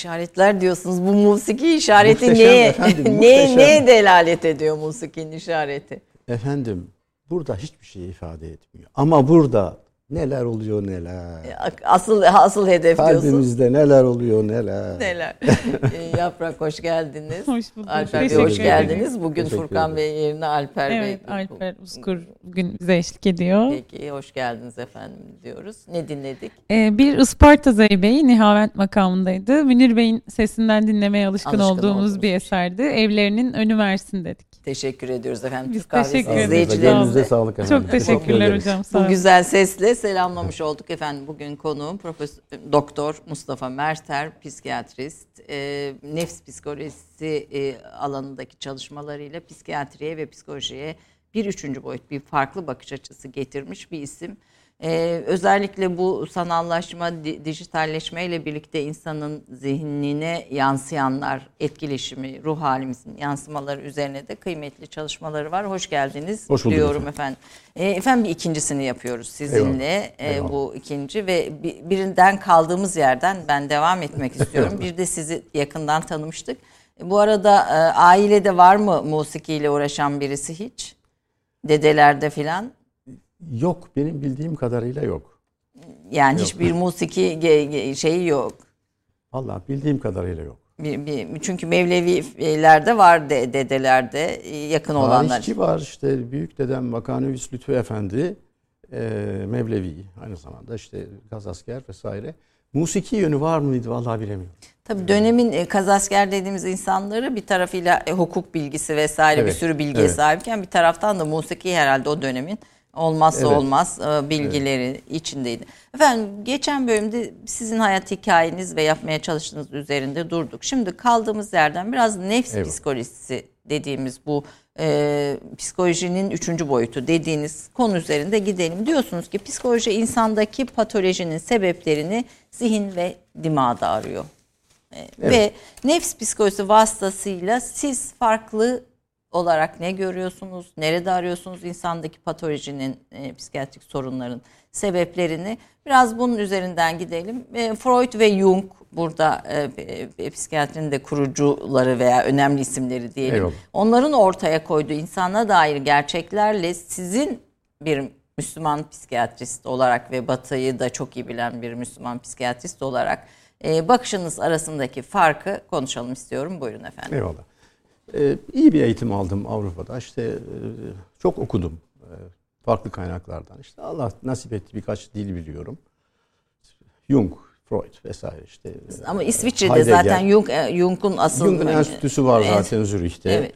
İşaretler diyorsunuz. Bu musiki işareti muhteşem neye, efendim, neye, neye delalet ediyor musikinin işareti? Efendim burada hiçbir şey ifade etmiyor. Ama burada Neler oluyor neler. E, asıl asıl hedef Kalbimizde diyorsun. Kalbimizde neler oluyor neler. Neler. E, Yaprak hoş geldiniz. Hoş bulduk. Alper Bey hoş geldiniz. Bugün Furkan Bey yerine Alper evet, Bey. Evet Alper Uskur bugün bize eşlik ediyor. Peki hoş geldiniz efendim diyoruz. Ne dinledik? Ee, bir Isparta Zeybe'yi Nihavent makamındaydı. Münir Bey'in sesinden dinlemeye alışkın, alışkın olduğumuz bir eserdi. Evlerinin önü versin dedik. Teşekkür ediyoruz efendim. Biz Türk teşekkür ederiz. İzleyicilerimize sağlık efendim. Çok teşekkürler hocam. Sağ Bu güzel sesle selamlamış olduk efendim. Bugün konuğum Profesör Doktor Mustafa Merter, psikiyatrist. E, nefs psikolojisi e, alanındaki çalışmalarıyla psikiyatriye ve psikolojiye bir üçüncü boyut, bir farklı bakış açısı getirmiş bir isim. Ee, özellikle bu sanallaşma, di, dijitalleşme ile birlikte insanın zihnine yansıyanlar, etkileşimi, ruh halimizin yansımaları üzerine de kıymetli çalışmaları var. Hoş geldiniz Hoş diyorum efendim. efendim. Ee, efendim bir ikincisini yapıyoruz sizinle. Eyvallah. Ee, Eyvallah. Bu ikinci ve birinden kaldığımız yerden ben devam etmek istiyorum. bir de sizi yakından tanımıştık. Bu arada e, ailede var mı musikiyle uğraşan birisi hiç? Dedelerde filan? Yok benim bildiğim kadarıyla yok. Yani yok. hiçbir musiki şeyi yok. Allah bildiğim kadarıyla yok. Bir, bir, çünkü Mevlevilerde var de, dedelerde e, yakın olanlar. Tarihçi var işte büyük dedem Vakanevis Lütfü Efendi e, Mevlevi aynı zamanda işte gazasker vesaire. Musiki yönü var mıydı vallahi bilemiyorum. Tabii dönemin e, kazasker dediğimiz insanları bir tarafıyla hukuk bilgisi vesaire bir Evet, sürü bilgiye evet. sahipken bir taraftan da musiki herhalde o dönemin olmazsa Evet. olmaz e, bilgileri içindeydi. Efendim geçen bölümde sizin hayat hikayeniz ve yapmaya çalıştığınız üzerinde durduk. Şimdi kaldığımız yerden biraz nefs Evet. psikolojisi dediğimiz bu e, psikolojinin üçüncü boyutu dediğiniz konu üzerinde gidelim. Diyorsunuz ki psikoloji insandaki patolojinin sebeplerini zihin ve dimağda arıyor. E, Ve nefs psikolojisi vasıtasıyla siz farklı olarak ne görüyorsunuz? Nerede arıyorsunuz insandaki patolojinin, e, psikiyatrik sorunların sebeplerini? Biraz bunun üzerinden gidelim. E, Freud ve Jung burada e, e, psikiyatrinin de kurucuları veya önemli isimleri diyelim. Eyvallah. Onların ortaya koyduğu insana dair gerçeklerle sizin bir Müslüman psikiyatrist olarak ve Batı'yı da çok iyi bilen bir Müslüman psikiyatrist olarak e, bakışınız arasındaki farkı konuşalım istiyorum. Buyurun efendim. Eyvallah. Ee, iyi bir eğitim aldım Avrupa'da. İşte e, çok okudum e, farklı kaynaklardan. İşte Allah nasip etti birkaç dil biliyorum. Jung, Freud vesaire işte. Ama İsviçre'de Heidegger. zaten Jung, e, Jung'un asıl... Jung'un enstitüsü var Evet. zaten Zürih'te. Evet.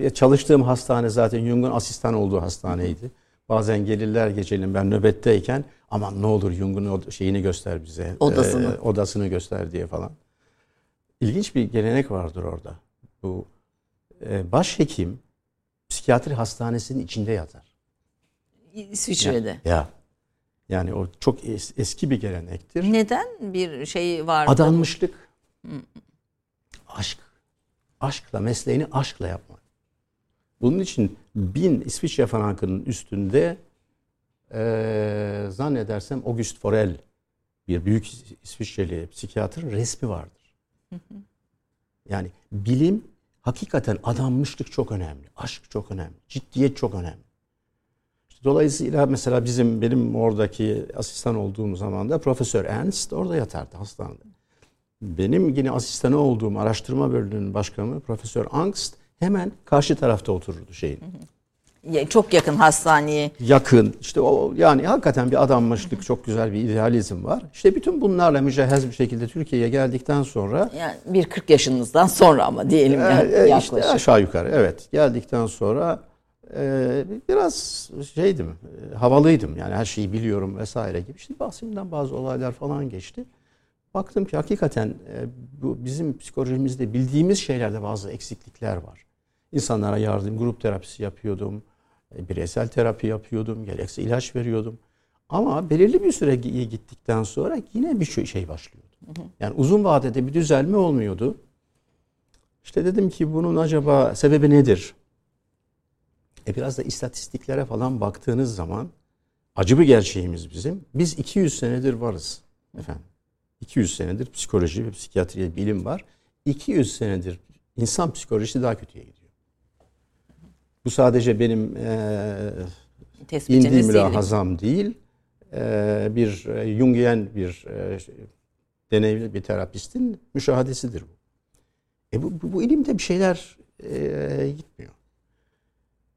E, Çalıştığım hastane zaten Jung'un asistan olduğu hastaneydi. Bazen gelirler geceleyin ben nöbetteyken aman ne olur Jung'un şeyini göster bize. Odasını. e, odasını göster diye falan. İlginç bir gelenek vardır orada. Bu e, başhekim psikiyatri hastanesinin içinde yatar. İsviçre'de. Ya. Yani o çok es- eski bir gelenektir. Neden bir şey var? Adanmışlık. Aşk. Aşkla, mesleğini aşkla yapmak. Bunun için bin İsviçre frankının üstünde eee zannedersem August Forel bir büyük İsviçreli psikiyatrın resmi vardır. Yani bilim hakikaten adanmışlık çok önemli. Aşk çok önemli. Ciddiyet çok önemli. İşte Dolayısıyla mesela bizim benim oradaki asistan olduğum zaman da Profesör Ernst orada yatardı hastanede. Benim yine asistanı olduğum araştırma bölümünün başkanı Profesör Angst hemen karşı tarafta otururdu şeyin. Ya, Çok yakın hastaneye. Yakın işte o yani hakikaten bir adanmışlık çok güzel bir idealizm var. İşte bütün bunlarla mücehhez bir şekilde Türkiye'ye geldikten sonra Yani bir 40 yaşınızdan sonra ama diyelim yani e, e, işte yaklaşık. aşağı yukarı evet geldikten sonra e, biraz şeydim e, havalıydım yani her şeyi biliyorum vesaire gibi. İşte bahsimden bazı olaylar falan geçti. Baktım ki hakikaten e, bu bizim psikolojimizde bildiğimiz şeylerde bazı eksiklikler var. İnsanlara yardım, grup terapisi yapıyordum. E, Bireysel terapi yapıyordum. Gerekse ilaç veriyordum. Ama belirli bir süre gi- gittikten sonra yine bir şey- şey başlıyordu. Yani uzun vadede bir düzelme olmuyordu. İşte dedim ki bunun acaba sebebi nedir? E biraz da istatistiklere falan baktığınız zaman acı bir gerçeğimiz bizim. Biz 200 senedir varız efendim. 200 senedir psikoloji ve psikiyatriye bilim var. 200 senedir insan psikolojisi daha kötüye gidiyor. Bu sadece benim eee Tespitiniz mülahazam değil. Eee, bir e, Jungian bir e, deneyimli bir terapistin müşahadesidir bu. E bu, bu, bu ilimde bir şeyler e, gitmiyor.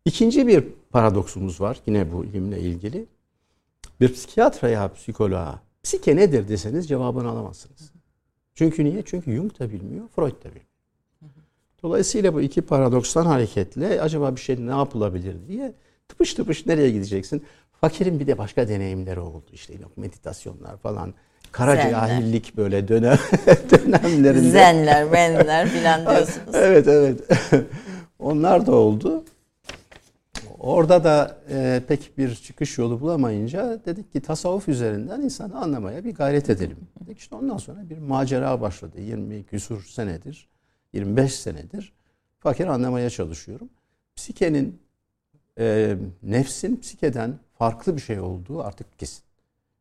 İkinci bir paradoksumuz var yine bu ilimle ilgili. Bir psikiyatra ya psikoloğa psike nedir deseniz cevabını alamazsınız. Çünkü niye? Çünkü Jung da bilmiyor, Freud da bilmiyor. Dolayısıyla bu iki paradokstan hareketle acaba bir şey ne yapılabilir diye tıpış tıpış nereye gideceksin? Fakirin bir de başka deneyimleri oldu. İşte yok meditasyonlar falan. Kara Zenler. cahillik böyle dönem dönemlerinde. Zenler, menler filan diyorsunuz. Evet evet. Onlar da oldu. Orada da e, pek bir çıkış yolu bulamayınca dedik ki tasavvuf üzerinden insanı anlamaya bir gayret edelim. Dedik işte ondan sonra bir macera başladı. 20 küsur senedir, 25 senedir fakir anlamaya çalışıyorum. Psikenin, e, nefsin psikeden farklı bir şey olduğu artık kesin.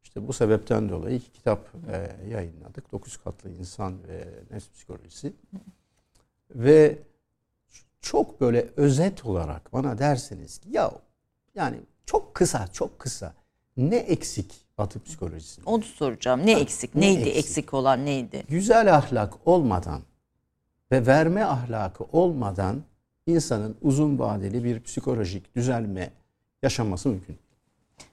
İşte bu sebepten dolayı iki kitap e, yayınladık. Dokuz katlı insan ve nefs psikolojisi. Ve çok böyle özet olarak bana derseniz ki ya yani çok kısa çok kısa ne eksik Batı psikolojisinde? Onu soracağım. Ne eksik? ne Neydi eksik? eksik olan neydi? Güzel ahlak olmadan ve verme ahlakı olmadan insanın uzun vadeli bir psikolojik düzelme yaşaması mümkün.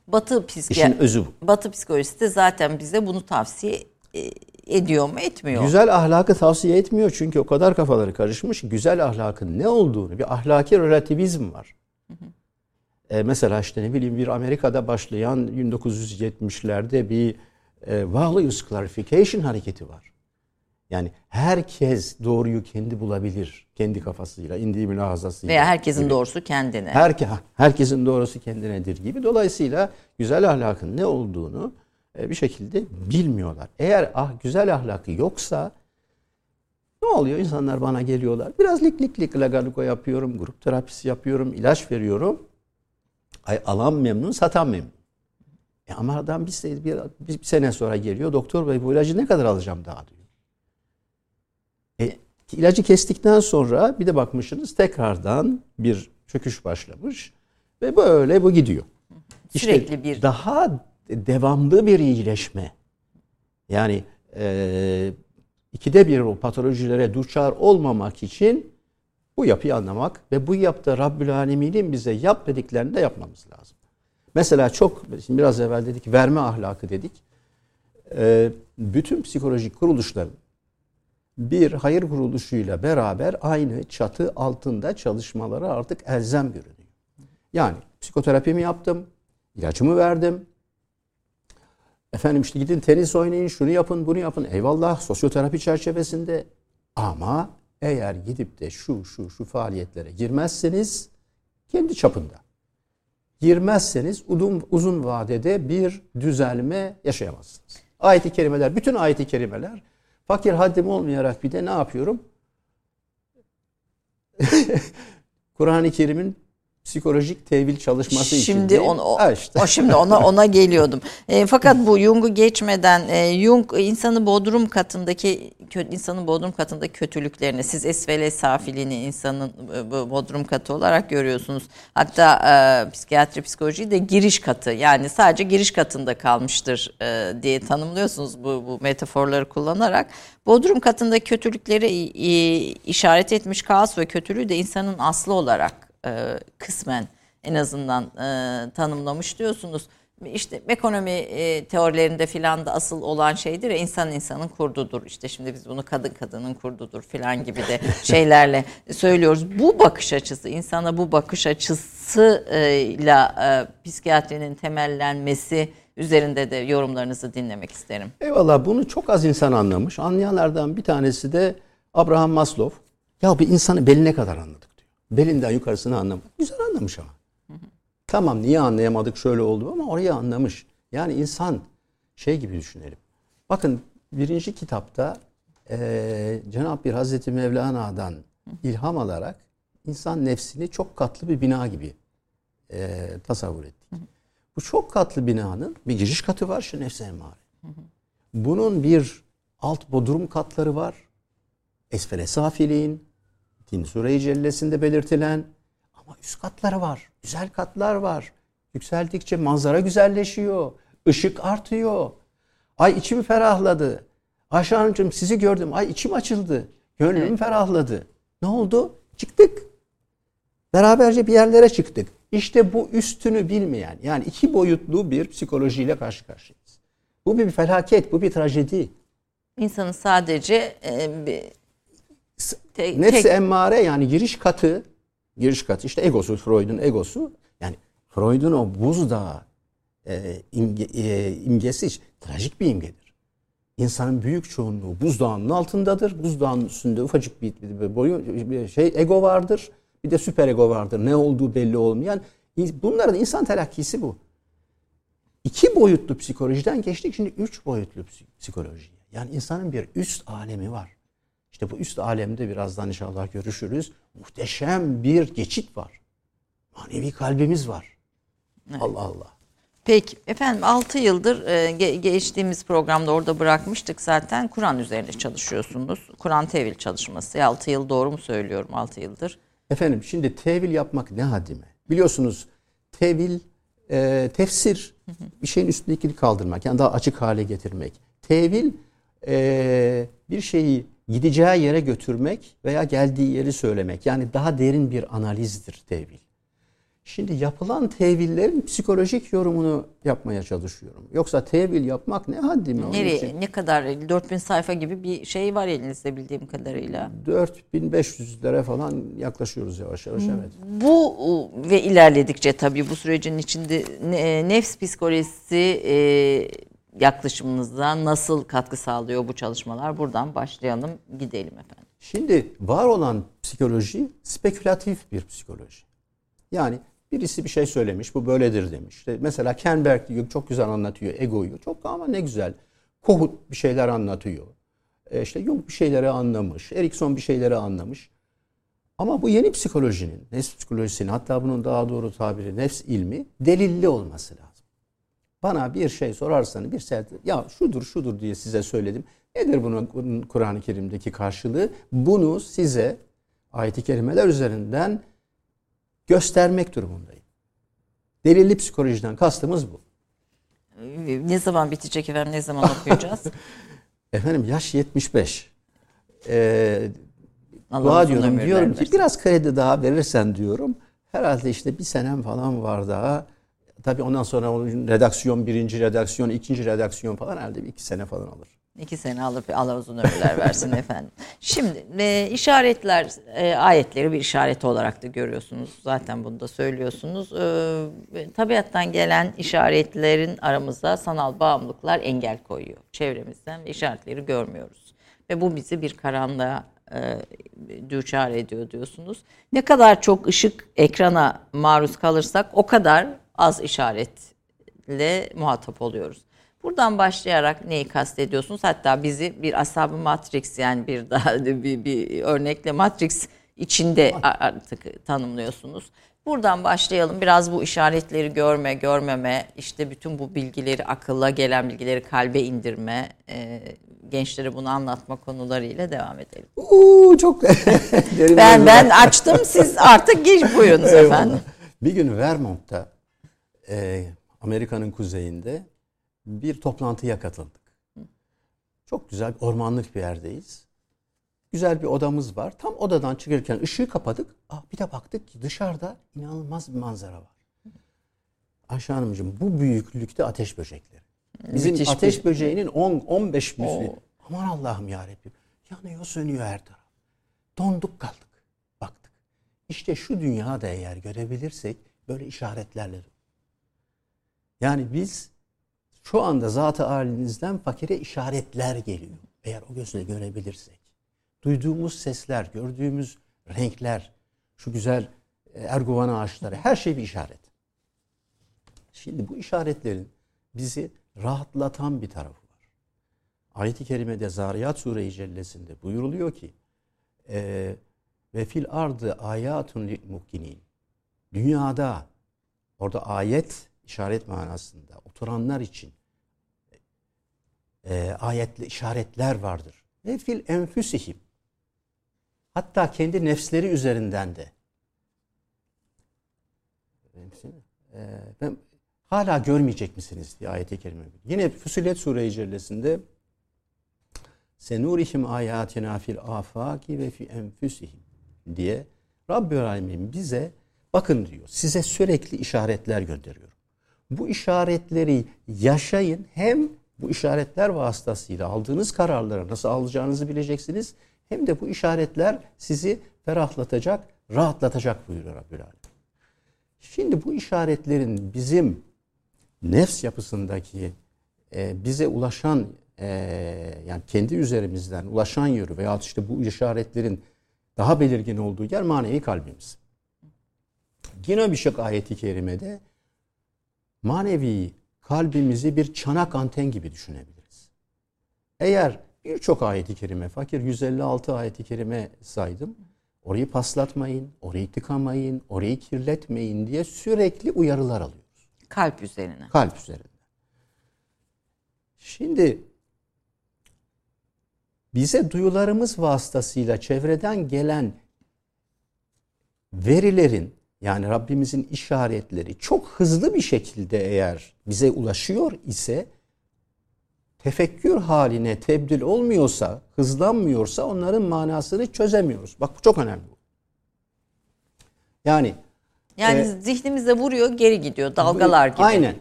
Batı İşin özü bu. Batı psikolojisi de zaten bize bunu tavsiye e, ediyor mu etmiyor. Güzel ahlakı tavsiye etmiyor çünkü o kadar kafaları karışmış. Güzel ahlakın ne olduğunu bir ahlaki relativizm var. E, mesela işte ne bileyim bir Amerika'da başlayan 1970'lerde bir e, values clarification hareketi var. Yani herkes doğruyu kendi bulabilir. Kendi kafasıyla, indiği mülahazasıyla. Veya herkesin gibi. doğrusu kendine. Herke, herkesin doğrusu kendinedir gibi. Dolayısıyla güzel ahlakın ne olduğunu e, bir şekilde bilmiyorlar. Eğer ah, güzel ahlakı yoksa ne oluyor? İnsanlar bana geliyorlar. Biraz lik lik lik lagaluko yapıyorum, grup terapisi yapıyorum, ilaç veriyorum. Ay alan memnun, satan memnun. E ama adam bir, se- bir, bir sene sonra geliyor. Doktor bey bu ilacı ne kadar alacağım daha diyor. İlacı kestikten sonra bir de bakmışsınız tekrardan bir çöküş başlamış. Ve böyle bu gidiyor. Sürekli bir- daha devamlı bir iyileşme. Yani e, ikide bir o patolojilere duçar olmamak için bu yapıyı anlamak ve bu yaptığı Rabbül Alemin'in bize yap dediklerini de yapmamız lazım. Mesela çok, şimdi biraz evvel dedik verme ahlakı dedik. E, bütün psikolojik kuruluşların bir hayır kuruluşuyla beraber aynı çatı altında çalışmaları artık elzem görünüyor. Yani psikoterapimi yaptım, ilacımı verdim. Efendim işte gidin tenis oynayın, şunu yapın, bunu yapın. Eyvallah sosyoterapi çerçevesinde. Ama eğer gidip de şu şu şu faaliyetlere girmezseniz kendi çapında. Girmezseniz uzun, uzun vadede bir düzelme yaşayamazsınız. Ayet-i kerimeler, bütün ayet-i kerimeler fakir haddim olmayarak bir de ne yapıyorum? Kur'an-ı Kerim'in psikolojik tevil çalışması için. Şimdi değil. on, o, Ha işte. o şimdi ona ona geliyordum. E, fakat bu Jung'u geçmeden e, Jung insanı bodrum katındaki insanın bodrum katındaki kötülüklerini siz esvele safiliğini insanın e, bodrum katı olarak görüyorsunuz. Hatta e, psikiyatri psikolojiyi de giriş katı yani sadece giriş katında kalmıştır e, diye tanımlıyorsunuz bu, bu metaforları kullanarak. Bodrum katındaki kötülükleri e, işaret etmiş kaos ve kötülüğü de insanın aslı olarak e, kısmen en azından e, tanımlamış diyorsunuz. İşte ekonomi e, teorilerinde filan da asıl olan şeydir ya insan insanın kurdudur. İşte şimdi biz bunu kadın kadının kurdudur filan gibi de şeylerle söylüyoruz. Bu bakış açısı insana bu bakış açısıyla e, psikiyatrinin temellenmesi üzerinde de yorumlarınızı dinlemek isterim. Eyvallah bunu çok az insan anlamış. Anlayanlardan bir tanesi de Abraham Maslow. Ya bir insanı beline kadar anladık. Belinden yukarısını anlamadık. Güzel anlamış ama. Tamam niye anlayamadık şöyle oldu ama orayı anlamış. Yani insan şey gibi düşünelim. Bakın birinci kitapta eee Cenab-ı Bir Hazreti Mevlana'dan ilham alarak insan nefsini çok katlı bir bina gibi eee, tasavvur ettik. Bu çok katlı binanın bir giriş katı var şu nefse emmare. Bunun bir alt bodrum katları var. Esfele safiliğin, Tin Sure-i Cellesi'nde belirtilen ama üst katları var. Güzel katlar var. Yükseldikçe manzara güzelleşiyor. ışık artıyor. Ay içim ferahladı. Ayşe Hanımcığım sizi gördüm. Ay içim açıldı. Gönlüm ferahladı. Ne oldu? Çıktık. Beraberce bir yerlere çıktık. İşte bu üstünü bilmeyen yani iki boyutlu bir psikolojiyle karşı karşıyayız. Bu bir felaket, bu bir trajedi. İnsanın sadece e, bir te- Nefsi tek- emmare yani giriş katı, giriş katı işte egosu, Freud'un egosu. Yani Freud'un o buzdağı e, imge, e, imgesi hiç trajik bir imgedir. İnsanın büyük çoğunluğu buzdağının altındadır. Buzdağının üstünde ufacık bir, bir boyu bir şey ego vardır. Bir de süper ego vardır. Ne olduğu belli olmayan. Bunların insan telakkisi bu. İki boyutlu psikolojiden geçtik şimdi üç boyutlu psi- psikoloji. Yani insanın bir üst alemi var. İşte bu üst alemde birazdan inşallah görüşürüz. Muhteşem bir geçit var. Manevi kalbimiz var. Allah Allah. Peki efendim 6 yıldır e, ge- geçtiğimiz programda orada bırakmıştık zaten Kur'an üzerine çalışıyorsunuz. Kur'an tevil çalışması 6 yıl doğru mu söylüyorum 6 yıldır? Efendim şimdi tevil yapmak ne haddime? Biliyorsunuz tevil, e, tefsir bir şeyin üstündekini kaldırmak. Yani daha açık hale getirmek. Tevil e, bir şeyi gideceği yere götürmek veya geldiği yeri söylemek. Yani daha derin bir analizdir tevil. Şimdi yapılan tevillerin psikolojik yorumunu yapmaya çalışıyorum. Yoksa tevil yapmak ne haddime onun Nereye, için. ne kadar 4000 sayfa gibi bir şey var elinizde bildiğim kadarıyla. 4500'lere falan yaklaşıyoruz yavaş yavaş evet. Bu ve ilerledikçe tabii bu sürecin içinde ne- nefs psikolojisi e, yaklaşımınıza nasıl katkı sağlıyor bu çalışmalar? Buradan başlayalım, gidelim efendim. Şimdi var olan psikoloji spekülatif bir psikoloji. Yani birisi bir şey söylemiş, bu böyledir demiş. İşte mesela Kenberg diyor, çok güzel anlatıyor egoyu. Çok ama ne güzel. Kohut bir şeyler anlatıyor. E işte Jung bir şeyleri anlamış. Erikson bir şeyleri anlamış. Ama bu yeni psikolojinin, nefs psikolojisinin hatta bunun daha doğru tabiri nefs ilmi delilli olması lazım. Bana bir şey sorarsanız bir şey ya şudur şudur diye size söyledim. Nedir bunun Kur'an-ı Kerim'deki karşılığı? Bunu size ayet-i kerimeler üzerinden göstermek durumundayım. Delilli psikolojiden kastımız bu. Ne zaman bitecek efendim, ne zaman okuyacağız? Efendim yaş 75. Ee, Allah dua diyorum diyorum ki biraz kredi daha verirsen diyorum. Herhalde işte bir senem falan var daha. Tabii ondan sonra onun redaksiyon, birinci redaksiyon, ikinci redaksiyon falan herhalde bir iki sene falan alır. İki sene alıp Allah uzun ömürler versin efendim. Şimdi e, işaretler, e, ayetleri bir işaret olarak da görüyorsunuz. Zaten bunu da söylüyorsunuz. E, tabiattan gelen işaretlerin aramıza sanal bağımlılıklar engel koyuyor. Çevremizden ve işaretleri görmüyoruz. Ve bu bizi bir karanlığa e, düçar ediyor diyorsunuz. Ne kadar çok ışık ekrana maruz kalırsak o kadar az işaretle muhatap oluyoruz. Buradan başlayarak neyi kastediyorsunuz? Hatta bizi bir ashab Matrix yani bir daha bir, bir örnekle Matrix içinde artık tanımlıyorsunuz. Buradan başlayalım. Biraz bu işaretleri görme, görmeme, işte bütün bu bilgileri, akılla gelen bilgileri kalbe indirme, e, gençlere bunu anlatma konularıyla devam edelim. Uuu çok Ben ben açtım, siz artık gir buyurunuz efendim. Bir gün Vermont'ta e, Amerika'nın kuzeyinde bir toplantıya katıldık. Çok güzel ormanlık bir yerdeyiz. Güzel bir odamız var. Tam odadan çıkarken ışığı kapadık. Ah, bir de baktık ki dışarıda inanılmaz bir manzara var. Ayşe Hanımcığım bu büyüklükte ateş böcekleri. Bizim Müthiş ateş bir- böceğinin 10-15 misli. Aman Allah'ım yarabbim. Yanıyor sönüyor her taraf. Donduk kaldık. Baktık. İşte şu dünyada eğer görebilirsek böyle işaretlerle. Yani biz şu anda zat-ı halinizden fakire işaretler geliyor. Eğer o gözle görebilirsek. Duyduğumuz sesler, gördüğümüz renkler, şu güzel e, erguvan ağaçları her şey bir işaret. Şimdi bu işaretlerin bizi rahatlatan bir tarafı var. Ayet-i Kerime'de Zariyat Sure-i Cellesi'nde buyuruluyor ki e, ve fil ardı ayatun lil mukkinin. Dünyada orada ayet işaret manasında oturanlar için e, ayetli işaretler vardır. Ve fil enfüsihim. Hatta kendi nefsleri üzerinden de. E, ben, hala görmeyecek misiniz diye ayet-i kerime. Yine Füsilet Sure-i Cellesi'nde senurihim ayatina fil afaki ve fi enfüsihim diye Rabbül Alemin bize bakın diyor size sürekli işaretler gönderiyorum. Bu işaretleri yaşayın hem bu işaretler vasıtasıyla aldığınız kararları nasıl alacağınızı bileceksiniz hem de bu işaretler sizi ferahlatacak, rahatlatacak buyuruyor Rabbül Alemin. Şimdi bu işaretlerin bizim nefs yapısındaki e, bize ulaşan e, yani kendi üzerimizden ulaşan yönü veya işte bu işaretlerin daha belirgin olduğu yer manevi kalbimiz. Yine bir şey ayeti kerimede manevi kalbimizi bir çanak anten gibi düşünebiliriz. Eğer birçok ayeti kerime, fakir 156 ayeti kerime saydım. Orayı paslatmayın, orayı tıkamayın, orayı kirletmeyin diye sürekli uyarılar alıyoruz. Kalp üzerine. Kalp üzerinde. Şimdi bize duyularımız vasıtasıyla çevreden gelen verilerin yani Rabbimizin işaretleri çok hızlı bir şekilde eğer bize ulaşıyor ise tefekkür haline tebdil olmuyorsa, hızlanmıyorsa onların manasını çözemiyoruz. Bak bu çok önemli. Yani Yani Ee, zihnimize vuruyor, geri gidiyor dalgalar gibi. Aynen.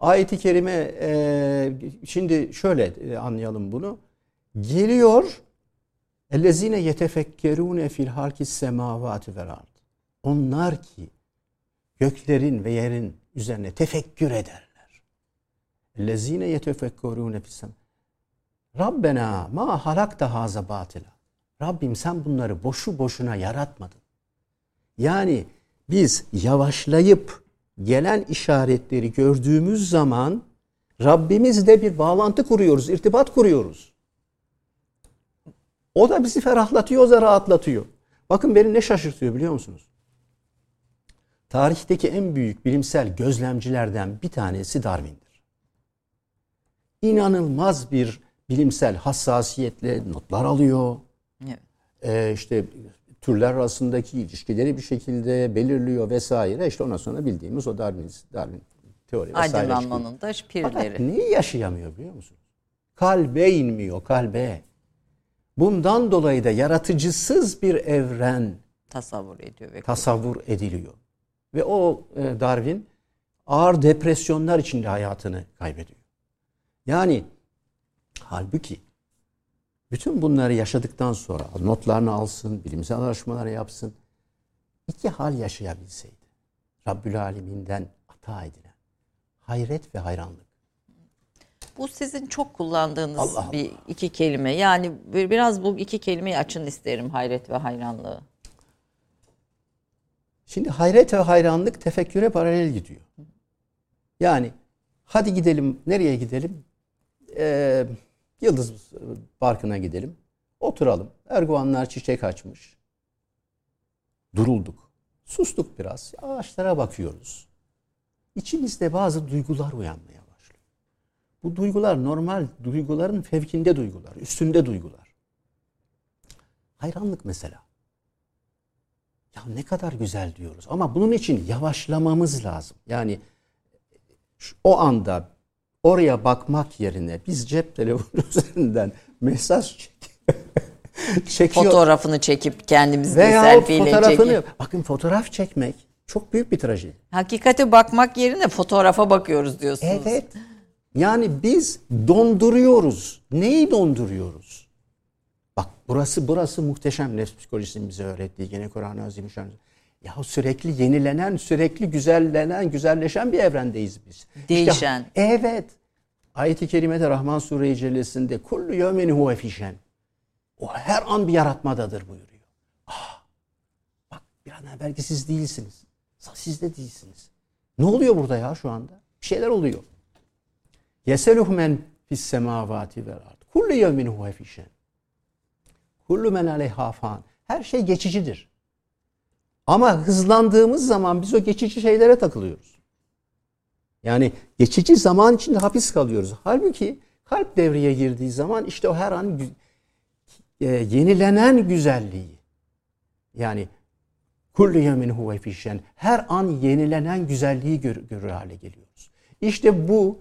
Ayet-i kerime e, şimdi şöyle e, anlayalım bunu. Geliyor ellezine yetefekkerune fil halki semavati vel ard. Onlar ki göklerin ve yerin üzerine tefekkür ederler. Ellezine yetefekkerune fis sem Rabbena ma halakta haza batila. Rabbim sen bunları boşu boşuna yaratmadın. Yani biz yavaşlayıp gelen işaretleri gördüğümüz zaman Rabbimizle bir bağlantı kuruyoruz, irtibat kuruyoruz. O da bizi ferahlatıyor, o da rahatlatıyor. Bakın beni ne şaşırtıyor biliyor musunuz? Tarihteki en büyük bilimsel gözlemcilerden bir tanesi Darwin'dir. İnanılmaz bir bilimsel hassasiyetle notlar alıyor. Evet. Ee, işte türler arasındaki ilişkileri bir şekilde belirliyor vesaire. İşte ondan sonra bildiğimiz o Darwin, Darwin teori vesaire. Aydınlanmanın da Fakat pirleri. neyi yaşayamıyor biliyor musunuz? Kalbe inmiyor, kalbe. Bundan dolayı da yaratıcısız bir evren tasavvur ediyor ve tasavvur ediliyor. Ve o e, Darwin ağır depresyonlar içinde hayatını kaybediyor. Yani halbuki bütün bunları yaşadıktan sonra notlarını alsın, bilimsel araştırmalar yapsın. iki hal yaşayabilseydi. Rabbül Alemin'den ata edilen hayret ve hayranlık. Bu sizin çok kullandığınız Allah bir iki kelime. Yani bir- biraz bu iki kelimeyi açın isterim hayret ve hayranlığı. Şimdi hayret ve hayranlık tefekküre paralel gidiyor. Yani hadi gidelim nereye gidelim? Ee, Yıldız Parkı'na gidelim. Oturalım. Erguvanlar çiçek açmış. Durulduk. Sustuk biraz. Ağaçlara bakıyoruz. İçimizde bazı duygular uyanmaya başlıyor. Bu duygular normal duyguların fevkinde duygular, üstünde duygular. Hayranlık mesela. Ya ne kadar güzel diyoruz. Ama bunun için yavaşlamamız lazım. Yani o anda oraya bakmak yerine biz cep telefonu üzerinden mesaj çek çekiyor Fotoğrafını çekip kendimizi veya selfie ile fotoğrafını çekip. bakın fotoğraf çekmek çok büyük bir trajedi. Hakikate bakmak yerine fotoğrafa bakıyoruz diyorsunuz. Evet. Yani biz donduruyoruz. Neyi donduruyoruz? Bak burası burası muhteşem nefs psikolojisinin bize öğrettiği gene Kur'an-ı Azimüşşan. Ya sürekli yenilenen, sürekli güzellenen, güzelleşen bir evrendeyiz biz. Değişen. İşte, evet. Ayet-i kerimede Rahman Sure-i Cellesi'nde kullu yevmin huve fişen. O her an bir yaratmadadır buyuruyor. Ah, bak bir an belki siz değilsiniz. Siz de değilsiniz. Ne oluyor burada ya şu anda? Bir şeyler oluyor. Yeseluh men fis semavati vel ard. Kullu yevmin huve fişen. Kullu men aleyha fan. Her şey geçicidir. Ama hızlandığımız zaman biz o geçici şeylere takılıyoruz. Yani geçici zaman içinde hapis kalıyoruz. Halbuki kalp devreye girdiği zaman işte o her an e, yenilenen güzelliği. Yani kullu yemin huve fişen. Her an yenilenen güzelliği gör, görür hale geliyoruz. İşte bu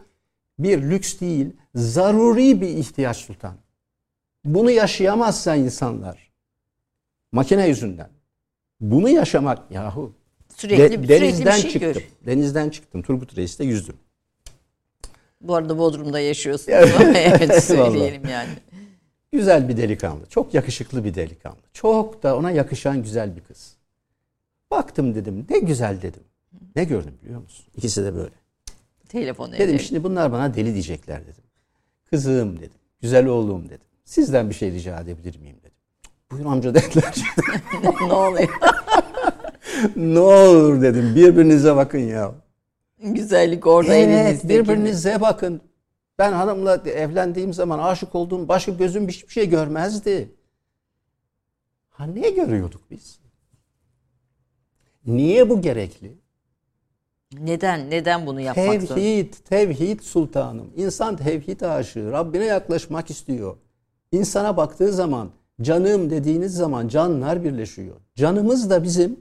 bir lüks değil, zaruri bir ihtiyaç sultan. Bunu yaşayamazsa insanlar makine yüzünden. Bunu yaşamak yahu Sürekli, de- sürekli bir denizden şey çıktım. gör. Denizden çıktım. Turgut Reis'te yüzdüm. Bu arada Bodrum'da yaşıyorsunuz. Evet. evet söyleyelim yani. Güzel bir delikanlı. Çok yakışıklı bir delikanlı. Çok da ona yakışan güzel bir kız. Baktım dedim. Ne güzel dedim. Ne gördüm biliyor musun? İkisi de böyle. Telefon Dedim ederim. şimdi bunlar bana deli diyecekler dedim. Kızım dedim. Güzel oğlum dedim. Sizden bir şey rica edebilir miyim dedim. Buyur amca dediler. ne oluyor? ne olur dedim. Birbirinize bakın ya. Güzellik orada Evet elinizde. birbirinize bakın. Ben hanımla evlendiğim zaman aşık olduğum başka gözüm hiçbir şey görmezdi. Ha ne görüyorduk biz? Niye bu gerekli? Neden? Neden bunu yapmak zorunda? Tevhid, tevhid sultanım. İnsan tevhid aşığı. Rabbine yaklaşmak istiyor. İnsana baktığı zaman, canım dediğiniz zaman canlar birleşiyor. Canımız da bizim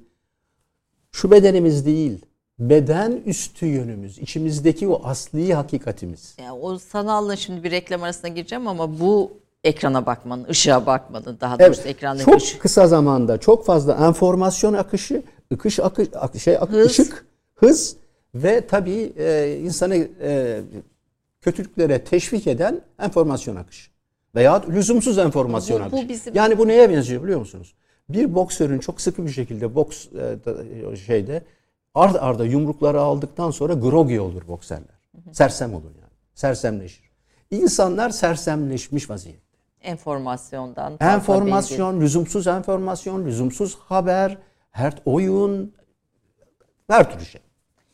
şu bedenimiz değil. beden üstü yönümüz, içimizdeki o asli hakikatimiz. Yani o sanalla şimdi bir reklam arasına gireceğim ama bu ekrana bakmanın, ışığa bakmanın daha doğrusu Evet, ekrandaki çok ışık. kısa zamanda çok fazla enformasyon akışı, akış, akış, ak- şey, ak- Hız. ışık, hız ve tabii e, insanı e, kötülüklere teşvik eden enformasyon akışı. Veya lüzumsuz enformasyon Bu- bu bizim- Yani bu neye benziyor biliyor musunuz? Bir boksörün çok sıkı bir şekilde boks e, da- şeyde ard arda yumrukları aldıktan sonra groggy olur boksörler. Sersem olur yani. Sersemleşir. İnsanlar sersemleşmiş vaziyette. enformasyondan fazla bilgi. Enformasyon, lüzumsuz enformasyon, lüzumsuz haber, her oyun, her türlü şey.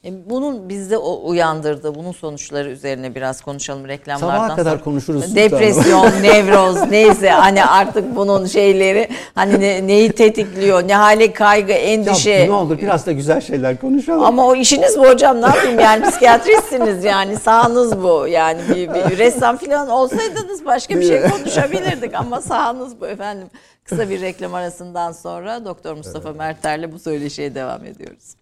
E, Bunun bizde o uyandırdığı, bunun sonuçları üzerine biraz konuşalım reklamlardan Sabaha kadar sonra. konuşuruz Depresyon, nevroz neyse hani artık bunun şeyleri hani ne- neyi tetikliyor, ne hale kaygı, endişe. Ya ne olur biraz da güzel şeyler konuşalım. Ama o işiniz bu hocam ne yapayım yani psikiyatristsiniz yani sahanız bu yani bir, bir ressam falan olsaydınız başka bir şey konuşabilirdik ama sahanız bu efendim. Kısa bir reklam arasından sonra Doktor Mustafa Merter'le bu söyleşiye devam ediyoruz.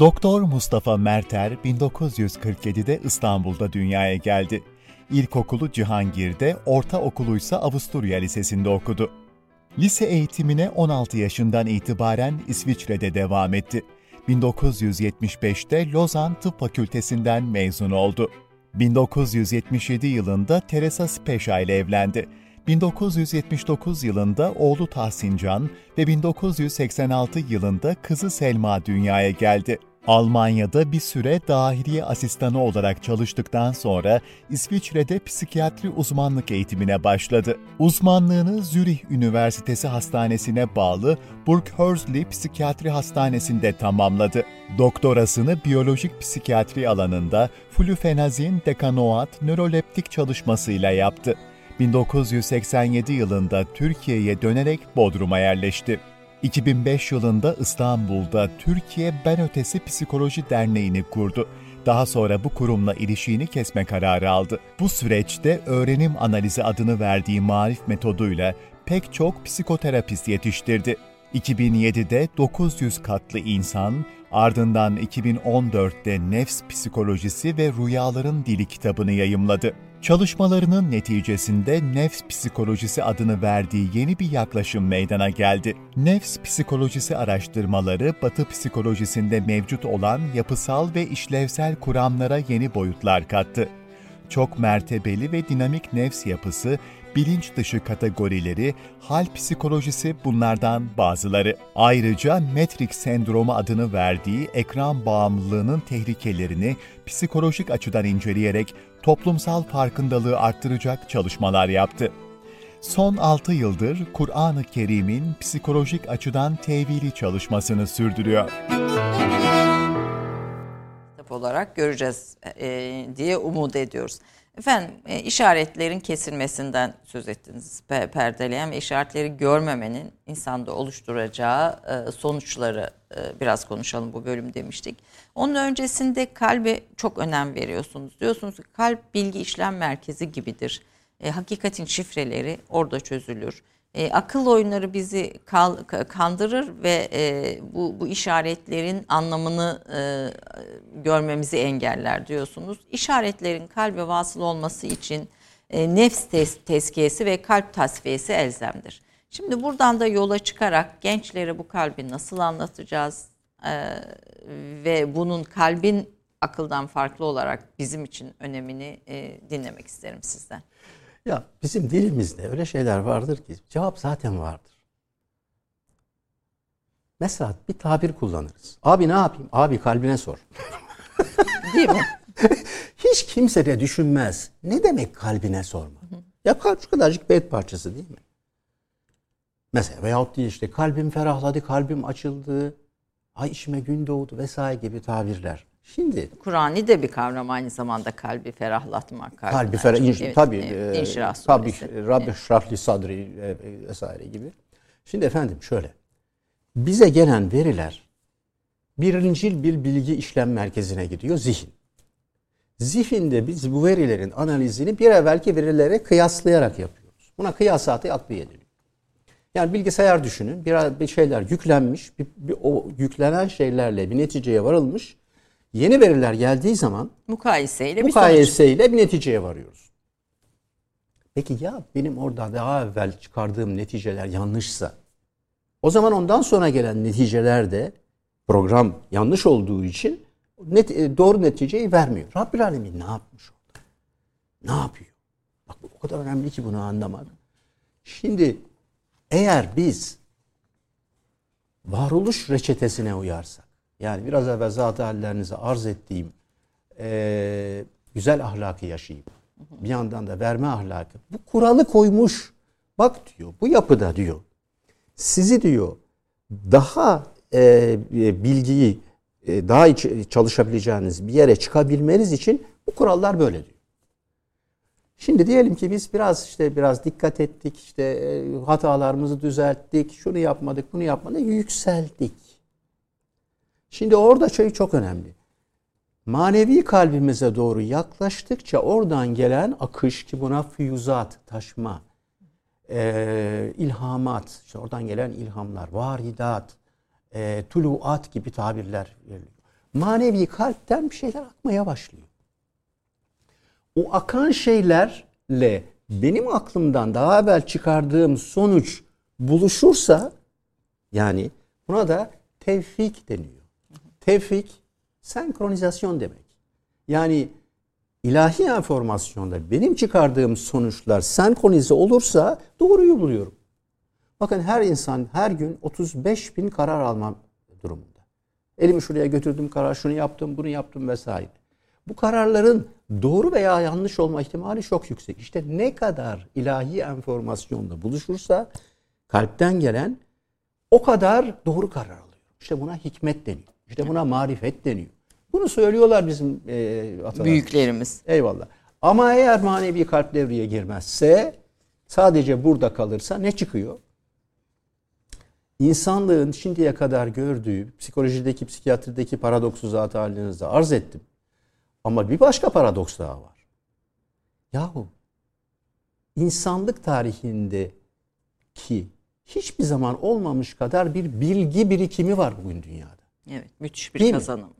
Doktor Mustafa Merter 1947'de İstanbul'da dünyaya geldi. İlkokulu Cihangir'de, ortaokuluysa Avusturya Lisesi'nde okudu. Lise eğitimine 16 yaşından itibaren İsviçre'de devam etti. 1975'te Lozan Tıp Fakültesinden mezun oldu. 1977 yılında Teresa Speşa ile evlendi. 1979 yılında oğlu Tahsin Can ve 1986 yılında kızı Selma dünyaya geldi. Almanya'da bir süre dahiliye asistanı olarak çalıştıktan sonra İsviçre'de psikiyatri uzmanlık eğitimine başladı. Uzmanlığını Zürih Üniversitesi Hastanesi'ne bağlı Burghörsli Psikiyatri Hastanesi'nde tamamladı. Doktorasını biyolojik psikiyatri alanında flufenazin dekanoat nöroleptik çalışmasıyla yaptı. 1987 yılında Türkiye'ye dönerek Bodrum'a yerleşti. 2005 yılında İstanbul'da Türkiye Ben Ötesi Psikoloji Derneği'ni kurdu. Daha sonra bu kurumla ilişiğini kesme kararı aldı. Bu süreçte öğrenim analizi adını verdiği marif metoduyla pek çok psikoterapist yetiştirdi. 2007'de 900 katlı insan, ardından 2014'te Nefs Psikolojisi ve Rüyaların Dili kitabını yayımladı. Çalışmalarının neticesinde nefs psikolojisi adını verdiği yeni bir yaklaşım meydana geldi. Nefs psikolojisi araştırmaları Batı psikolojisinde mevcut olan yapısal ve işlevsel kuramlara yeni boyutlar kattı. Çok mertebeli ve dinamik nefs yapısı, bilinç dışı kategorileri, hal psikolojisi bunlardan bazıları. Ayrıca Matrix sendromu adını verdiği ekran bağımlılığının tehlikelerini psikolojik açıdan inceleyerek toplumsal farkındalığı arttıracak çalışmalar yaptı. Son 6 yıldır Kur'an-ı Kerim'in psikolojik açıdan tevili çalışmasını sürdürüyor. olarak göreceğiz e, diye umut ediyoruz. Efendim e, işaretlerin kesilmesinden söz ettiniz. Pe- perdeleyen ve işaretleri görmemenin insanda oluşturacağı e, sonuçları e, biraz konuşalım bu bölüm demiştik. Onun öncesinde kalbe çok önem veriyorsunuz. Diyorsunuz ki kalp bilgi işlem merkezi gibidir. E, hakikatin şifreleri orada çözülür. E, akıl oyunları bizi kal- ka- kandırır ve e, bu, bu işaretlerin anlamını e, görmemizi engeller diyorsunuz. İşaretlerin kalbe vasıl olması için e, nefs tes- tezkiyesi ve kalp tasfiyesi elzemdir. Şimdi buradan da yola çıkarak gençlere bu kalbi nasıl anlatacağız E, ve bunun kalbin akıldan farklı olarak bizim için önemini e, dinlemek isterim sizden. Ya bizim dilimizde öyle şeyler vardır ki cevap zaten vardır. Mesela bir tabir kullanırız. Abi ne yapayım? Abi kalbine sor. Değil mi? Hiç kimse de düşünmez. Ne demek kalbine sorma? Ya şu kadarcık bet parçası değil mi? Mesela veyahut değil işte kalbim ferahladı, kalbim açıldı, ay içime gün doğdu vesaire gibi tabirler. Şimdi Kur'an'ı de bir kavram aynı zamanda kalbi ferahlatmak. kalbi ferah, inş, Evet, tabii, evet, e, İnşirah tabii. Rabbi şrahli sadri e, e, vesaire gibi. Şimdi efendim şöyle, bize gelen veriler birincil bir bilgi işlem merkezine gidiyor, zihin. Zihinde biz bu verilerin analizini bir evvelki verilere kıyaslayarak yapıyoruz. Buna kıyasatı akliye deniyor. Yani bilgisayar düşünün. Biraz bir şeyler yüklenmiş. Bir, bir, o yüklenen şeylerle bir neticeye varılmış. Yeni veriler geldiği zaman Mukayeseyle bir mukayeseyle bir neticeye varıyoruz. Peki ya benim orada daha evvel çıkardığım neticeler yanlışsa o zaman ondan sonra gelen neticeler de program yanlış olduğu için net, e, doğru neticeyi vermiyor. Rabbül Alemin ne yapmış orada? Ne yapıyor? Bak o kadar önemli ki bunu anlamak. Şimdi eğer biz varoluş reçetesine uyarsak, yani biraz evvel zat hallerinize arz ettiğim eee, güzel ahlakı yaşayıp bir yandan da verme ahlakı, bu kuralı koymuş. Bak diyor, bu yapıda diyor, sizi diyor daha eee, bilgiyi e, daha iç- çalışabileceğiniz bir yere çıkabilmeniz için bu kurallar böyle diyor. Şimdi diyelim ki biz biraz işte biraz dikkat ettik, işte e, hatalarımızı düzelttik, şunu yapmadık, bunu yapmadık, yükseldik. Şimdi orada şey çok önemli. Manevi kalbimize doğru yaklaştıkça oradan gelen akış ki buna füyüzat, taşma, e, ilhamat, işte oradan gelen ilhamlar, varidat, e, tuluat gibi tabirler veriliyor. Manevi kalpten bir şeyler akmaya başlıyor o akan şeylerle benim aklımdan daha evvel çıkardığım sonuç buluşursa yani buna da tevfik deniyor. Tevfik senkronizasyon demek. Yani ilahi enformasyonda benim çıkardığım sonuçlar senkronize olursa doğruyu buluyorum. Bakın her insan her gün 35 bin karar almam durumunda. Elimi şuraya götürdüm karar, şunu yaptım, bunu yaptım vesaire. Bu kararların doğru veya yanlış olma ihtimali çok yüksek. İşte ne kadar ilahi enformasyonla buluşursa kalpten gelen o kadar doğru karar alıyor. İşte buna hikmet deniyor. İşte buna marifet deniyor. Bunu söylüyorlar bizim e, atalarımız. Büyüklerimiz. Eyvallah. Ama eğer manevi kalp devreye girmezse sadece burada kalırsa ne çıkıyor? İnsanlığın şimdiye kadar gördüğü psikolojideki, psikiyatrideki paradoksu zaten halinizde arz ettim. Ama bir başka paradoks daha var. Yahu insanlık tarihinde ki hiçbir zaman olmamış kadar bir bilgi birikimi var bugün dünyada. Evet, müthiş bir Değil mi? kazanım.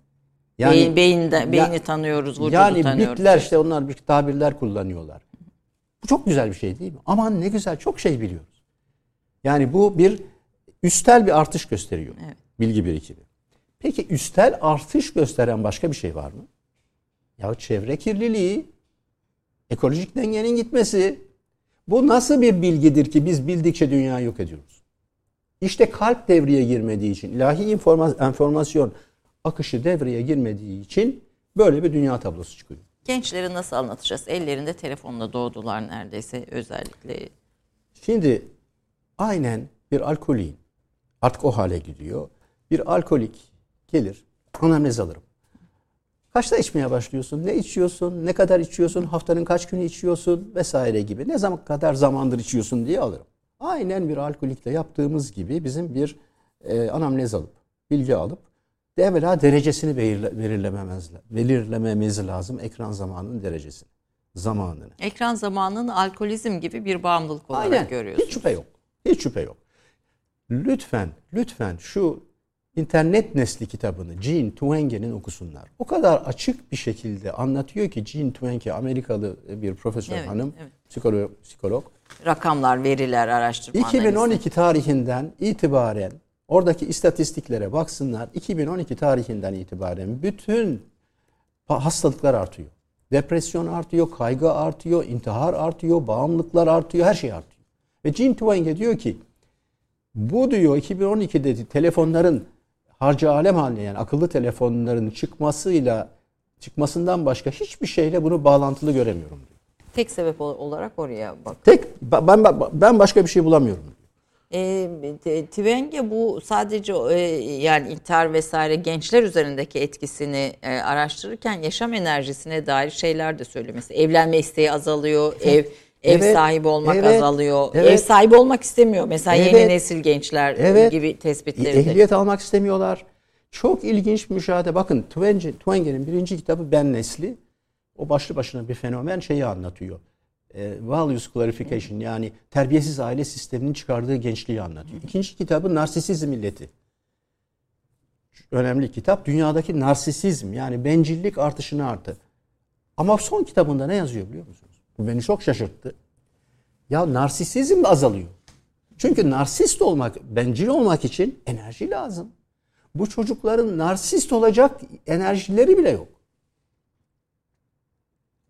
Yani Beyin, beyinden, Ya- beyni tanıyoruz, vücudu yani tanıyoruz. bitler işte onlar bir tabirler kullanıyorlar. Bu çok güzel bir şey değil mi? Aman ne güzel çok şey biliyoruz. Yani bu bir üstel bir artış gösteriyor. Evet. Bilgi birikimi. Peki üstel artış gösteren başka bir şey var mı? Ya çevre kirliliği, ekolojik dengenin gitmesi. Bu nasıl bir bilgidir ki biz bildikçe dünyayı yok ediyoruz? İşte kalp devreye girmediği için, ilahi enformasyon akışı devreye girmediği için böyle bir dünya tablosu çıkıyor. Gençleri nasıl anlatacağız? Ellerinde telefonla doğdular neredeyse özellikle. Şimdi aynen bir alkolin artık o hale gidiyor. Bir alkolik gelir anamnez alırım. Kaçta içmeye başlıyorsun? Ne içiyorsun? Ne kadar içiyorsun? Haftanın kaç günü içiyorsun? Vesaire gibi. Ne zaman kadar zamandır içiyorsun diye alırım. Aynen bir alkolikle yaptığımız gibi bizim bir e, anamnez alıp, bilgi alıp evvela derecesini belirle, belirlememiz, belirlememiz lazım. Ekran zamanının derecesini, zamanını. Ekran zamanının alkolizm gibi bir bağımlılık olarak Aynen. görüyorsunuz. Hiç şüphe yok. Hiç şüphe yok. Lütfen, lütfen şu internet nesli kitabını Gene Twenge'nin okusunlar. O kadar açık bir şekilde anlatıyor ki Gene Twenge Amerikalı bir profesör Evet, hanım, evet. Psikolog, psikolog. Rakamlar, veriler, araştırma analizi. 2012 tarihinden itibaren oradaki istatistiklere baksınlar. 2012 tarihinden itibaren bütün ha- hastalıklar artıyor. Depresyon artıyor, kaygı artıyor, intihar artıyor, bağımlılıklar artıyor, her şey artıyor. Ve Jim Twenge diyor ki bu diyor 2012'de telefonların harcı alem haline yani akıllı telefonların çıkmasıyla çıkmasından başka hiçbir şeyle bunu bağlantılı göremiyorum diyor. Tek sebep ol- olarak oraya bak. Tek ben ben, başka bir şey bulamıyorum. E, Twenge bu sadece e, yani intihar vesaire gençler üzerindeki etkisini e, araştırırken yaşam enerjisine dair şeyler de söylemesi. Evlenme isteği azalıyor, ev ev Evet, sahibi olmak evet, azalıyor. evet. Ev sahibi olmak istemiyor. Mesela yeni Evet. nesil gençler Evet. gibi tespitleri de. Ehliyet almak istemiyorlar. Çok ilginç müşahede. Bakın Twenge, Twenge'nin birinci kitabı Ben Nesli. O başlı başına bir fenomen şeyi anlatıyor. e, Values Clarification yani terbiyesiz aile sisteminin çıkardığı gençliği anlatıyor. İkinci kitabı Narsisizm Milleti. Önemli kitap. Dünyadaki narsisizm yani bencillik artışını artı. Ama son kitabında ne yazıyor biliyor musunuz? Bu beni çok şaşırttı. Ya narsisizm azalıyor. Çünkü narsist olmak, bencil olmak için enerji lazım. Bu çocukların narsist olacak enerjileri bile yok.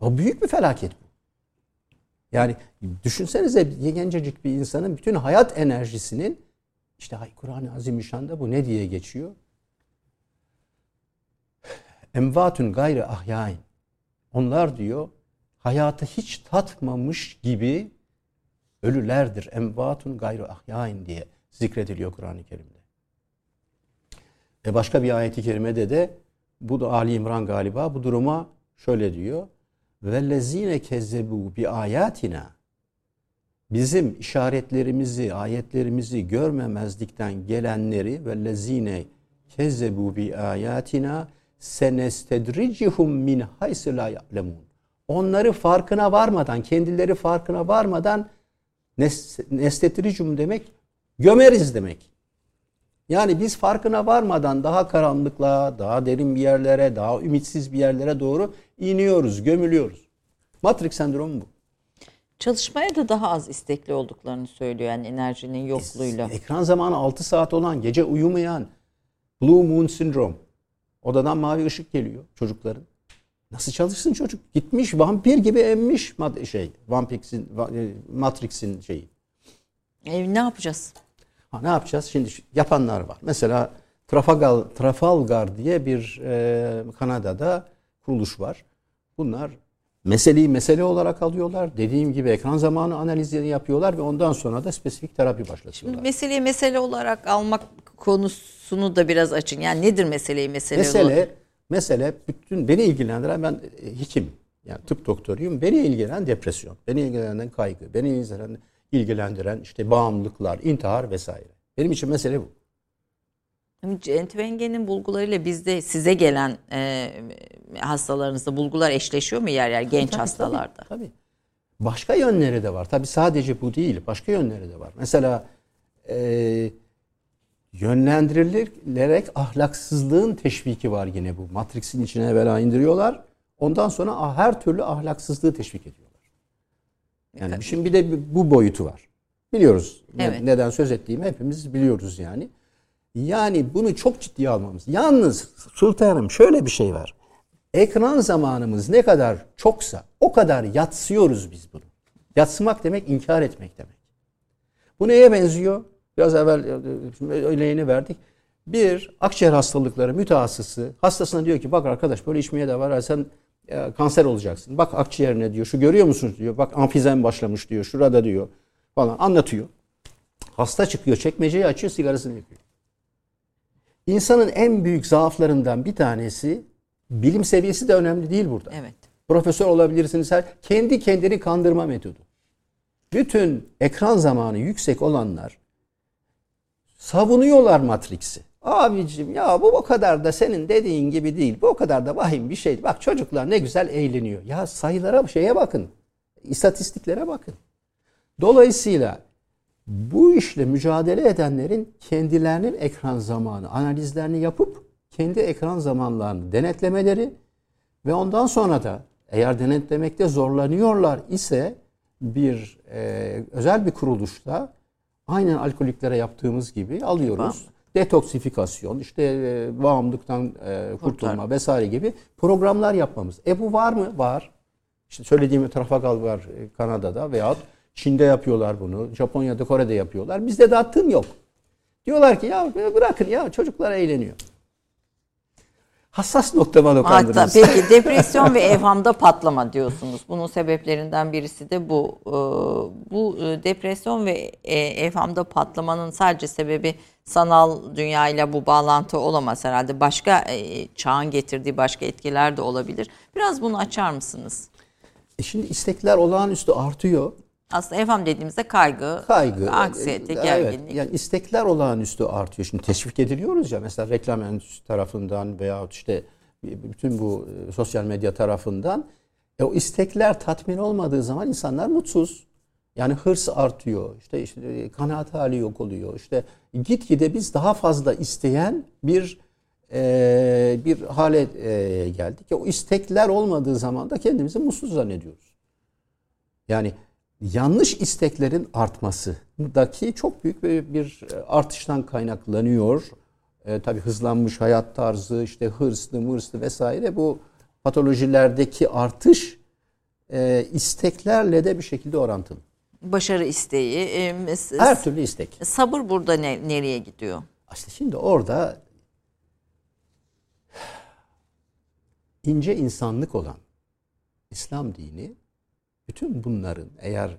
O büyük bir felaket bu. Yani düşünsenize gencecik bir insanın bütün hayat enerjisinin işte Kur'an-ı Azimüşşan'da bu ne diye geçiyor? Emvatun gayrı ahyain. Onlar diyor hayatı hiç tatmamış gibi ölülerdir. Emvatun gayrı ahyain diye zikrediliyor Kur'an-ı Kerim'de. E başka bir ayeti kerimede de bu da Ali İmran galiba bu duruma şöyle diyor. Vellezine kezzebu bi ayatina bizim işaretlerimizi, ayetlerimizi görmemezlikten gelenleri vellezine kezzebu bi ayatina senestedricihum min haysi la ya'lemun. Onları farkına varmadan, kendileri farkına varmadan nestetricum demek gömeriz demek. Yani biz farkına varmadan daha karanlıkla, daha derin bir yerlere, daha ümitsiz bir yerlere doğru iniyoruz, gömülüyoruz. Matrix sendromu bu. Çalışmaya da daha az istekli olduklarını söylüyor yani enerjinin yokluğuyla. Ekran zamanı 6 saat olan, gece uyumayan Blue Moon Syndrome. Odadan mavi ışık geliyor çocukların. Nasıl çalışsın çocuk? Gitmiş vampir gibi emmiş şey Vampix'in e, Matrix'in şeyi. E, ne yapacağız? Ha, ne yapacağız? Şimdi yapanlar var. Mesela Trafalgar, Trafalgar diye bir e, Kanada'da kuruluş var. Bunlar meseleyi mesele olarak alıyorlar. Dediğim gibi ekran zamanı analizlerini yapıyorlar ve ondan sonra da spesifik terapi başlatıyorlar. Şimdi meseleyi mesele olarak almak konusunu da biraz açın. Yani nedir meseleyi mesele, mesele olarak? Mesele bütün beni ilgilendiren ben e, hekim yani tıp doktoruyum. Beni ilgilendiren depresyon, beni ilgilendiren kaygı, beni ilgilendiren ilgilendiren işte bağımlılıklar, intihar vesaire. Benim için mesele bu. Entwengen'in bulgularıyla bizde size gelen e, hastalarınızda bulgular eşleşiyor mu yer yer genç tabii, hastalarda? Tabii, tabii. Başka yönleri de var. Tabii sadece bu değil. Başka yönleri de var. Mesela e, yönlendirilerek ahlaksızlığın teşviki var yine bu. Matrix'in içine evvela indiriyorlar. Ondan sonra her türlü ahlaksızlığı teşvik ediyorlar. Yani evet. şimdi bir de bu boyutu var. Biliyoruz evet. neden söz ettiğimi hepimiz biliyoruz yani. Yani bunu çok ciddiye almamız. Yalnız sultanım şöyle bir şey var. Ekran zamanımız ne kadar çoksa o kadar yatsıyoruz biz bunu. Yatsımak demek inkar etmek demek. Bu neye benziyor? Biraz evvel örneğini verdik. Bir akciğer hastalıkları mütehassısı hastasına diyor ki bak arkadaş böyle içmeye de var sen e, kanser olacaksın. Bak akciğerine diyor şu görüyor musunuz diyor. Bak amfizem başlamış diyor şurada diyor falan anlatıyor. Hasta çıkıyor çekmeceyi açıyor sigarasını yakıyor. İnsanın en büyük zaaflarından bir tanesi bilim seviyesi de önemli değil burada. Evet. Profesör olabilirsiniz. Her, kendi kendini kandırma metodu. Bütün ekran zamanı yüksek olanlar savunuyorlar Matrix'i. Abicim ya bu o kadar da senin dediğin gibi değil. Bu o kadar da vahim bir şey. Bak çocuklar ne güzel eğleniyor. Ya sayılara şeye bakın. İstatistiklere bakın. Dolayısıyla bu işle mücadele edenlerin kendilerinin ekran zamanı analizlerini yapıp kendi ekran zamanlarını denetlemeleri ve ondan sonra da eğer denetlemekte zorlanıyorlar ise bir e, özel bir kuruluşta aynen alkoliklere yaptığımız gibi alıyoruz. Tamam. Detoksifikasyon, işte e, bağımlılıktan e, kurtulma Kurtar. vesaire gibi programlar yapmamız. E bu var mı? Var. İşte söylediğim Trafalgar var e, Kanada'da veyahut Çin'de yapıyorlar bunu. Japonya'da, Kore'de yapıyorlar. Bizde de attığım yok. Diyorlar ki ya bırakın ya çocuklar eğleniyor. Hassas nokta dokandınız. Hatta peki depresyon ve evhamda patlama diyorsunuz. Bunun sebeplerinden birisi de bu. Ee, bu e, depresyon ve e, evhamda patlamanın sadece sebebi sanal dünyayla bu bağlantı olamaz herhalde. Başka e, çağın getirdiği başka etkiler de olabilir. Biraz bunu açar mısınız? E şimdi istekler olağanüstü artıyor. Aslında evham dediğimizde kaygı, kaygı anksiyete, gerginlik. Evet, yani istekler olağanüstü artıyor. Şimdi teşvik ediliyoruz ya mesela reklam endüstrisi tarafından veya işte bütün bu e, sosyal medya tarafından E o istekler tatmin olmadığı zaman insanlar mutsuz. Yani hırs artıyor. İşte, işte kanaat hali yok oluyor. İşte gitgide biz daha fazla isteyen bir e, bir hale e, geldik. O istekler olmadığı zaman da kendimizi mutsuz zannediyoruz. Yani yanlış isteklerin artmasındaki çok büyük bir, bir artıştan kaynaklanıyor. E, tabii hızlanmış hayat tarzı, işte hırslı, mırslı vesaire bu patolojilerdeki artış e, isteklerle de bir şekilde orantılı. Başarı isteği. E, Her türlü istek. Sabır burada ne, nereye gidiyor? İşte şimdi orada ince insanlık olan İslam dini bütün bunların eğer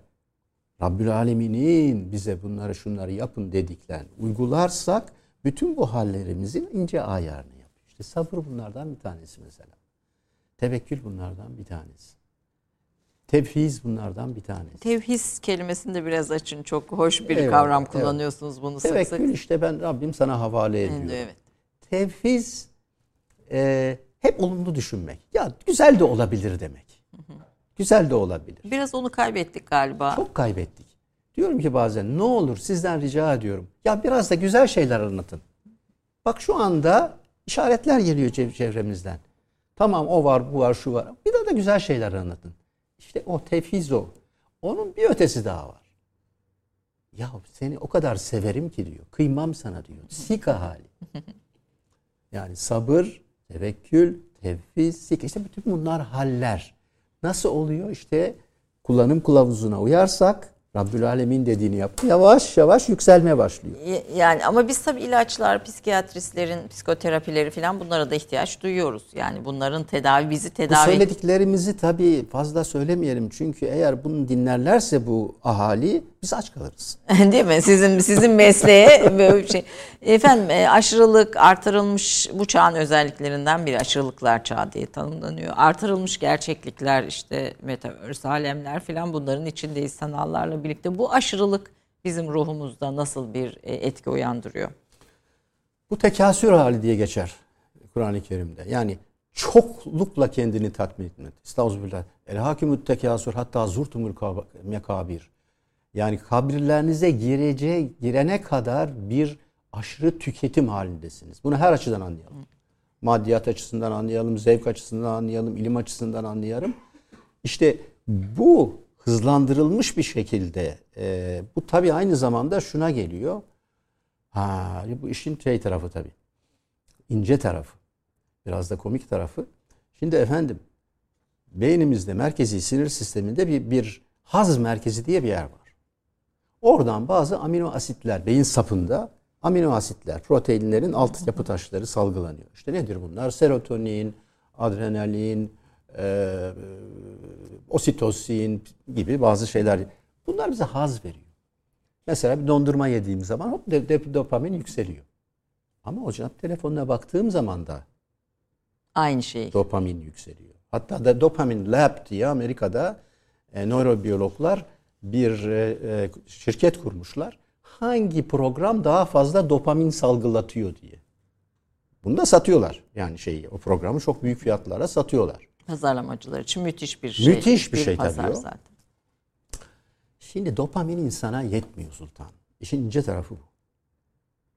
Rabbül Alemin'in bize bunları şunları yapın dediklerini uygularsak bütün bu hallerimizin ince ayarını yapıyor. İşte sabır bunlardan bir tanesi mesela. Tevekkül bunlardan bir tanesi. Tevhiz bunlardan bir tanesi. Tevhiz kelimesini de biraz açın. Çok hoş bir evet, kavram kullanıyorsunuz evet. bunu sık Tevekkül sık. Tevekkül işte ben Rabbim sana havale ediyorum. Evet. Tevhiz e, hep olumlu düşünmek. Ya güzel de olabilir demek. Güzel de olabilir. Biraz onu kaybettik galiba. Çok kaybettik. Diyorum ki bazen ne olur sizden rica ediyorum. Ya biraz da güzel şeyler anlatın. Bak şu anda işaretler geliyor çevremizden. Tamam o var, bu var, şu var. Bir daha da güzel şeyler anlatın. İşte o tefhiz o. Onun bir ötesi daha var. Ya seni o kadar severim ki diyor. Kıymam sana diyor. Sika hali. Yani sabır, tevekkül, tevfiz, sika. İşte bütün bunlar haller. Nasıl oluyor? İşte kullanım kılavuzuna uyarsak Rabbül Alemin dediğini yap. Yavaş yavaş yükselmeye başlıyor. Yani ama biz tabii ilaçlar, psikiyatristlerin psikoterapileri falan bunlara da ihtiyaç duyuyoruz. Yani bunların tedavi bizi tedavi... Bu söylediklerimizi tabii fazla söylemeyelim. Çünkü eğer bunu dinlerlerse bu ahali biz aç kalırız. Değil mi? Sizin sizin mesleğe böyle bir şey. Efendim e, aşırılık artırılmış bu çağın özelliklerinden biri aşırılıklar çağı diye tanımlanıyor. Artırılmış gerçeklikler işte metaverse alemler falan bunların içindeyiz sanallarla birlikte. Bu aşırılık bizim ruhumuzda nasıl bir e, etki uyandırıyor? Bu tekasür hali diye geçer Kur'an-ı Kerim'de. Yani çoklukla kendini tatmin etmek. Estağfirullah. El hakimut tekasür hatta zurtumul mekabir. Yani kabirlerinize girece, girene kadar bir aşırı tüketim halindesiniz. Bunu her açıdan anlayalım. Maddiyat açısından anlayalım, zevk açısından anlayalım, ilim açısından anlayalım. İşte bu hızlandırılmış bir şekilde e, bu tabii aynı zamanda şuna geliyor. Ha, bu işin şey tarafı tabii. ince tarafı. Biraz da komik tarafı. Şimdi efendim beynimizde merkezi sinir sisteminde bir, bir haz merkezi diye bir yer var. Oradan bazı amino asitler beyin sapında amino asitler, proteinlerin alt yapı taşları salgılanıyor. İşte nedir bunlar? Serotonin, adrenalin, e, ositosin gibi bazı şeyler. Bunlar bize haz veriyor. Mesela bir dondurma yediğim zaman hop dopamin yükseliyor. Ama hocam telefonuna baktığım zaman da aynı şey. Dopamin yükseliyor. Hatta da dopamin lab diye Amerika'da e, nörobiyologlar bir e, e, şirket kurmuşlar. Hangi program daha fazla dopamin salgılatıyor diye. Bunu da satıyorlar. Yani şeyi o programı çok büyük fiyatlara satıyorlar. Pazarlamacılar için müthiş bir şey. Müthiş bir, bir şey tabii o. Zaten. Şimdi dopamin insana yetmiyor Sultan. İşin ince tarafı bu.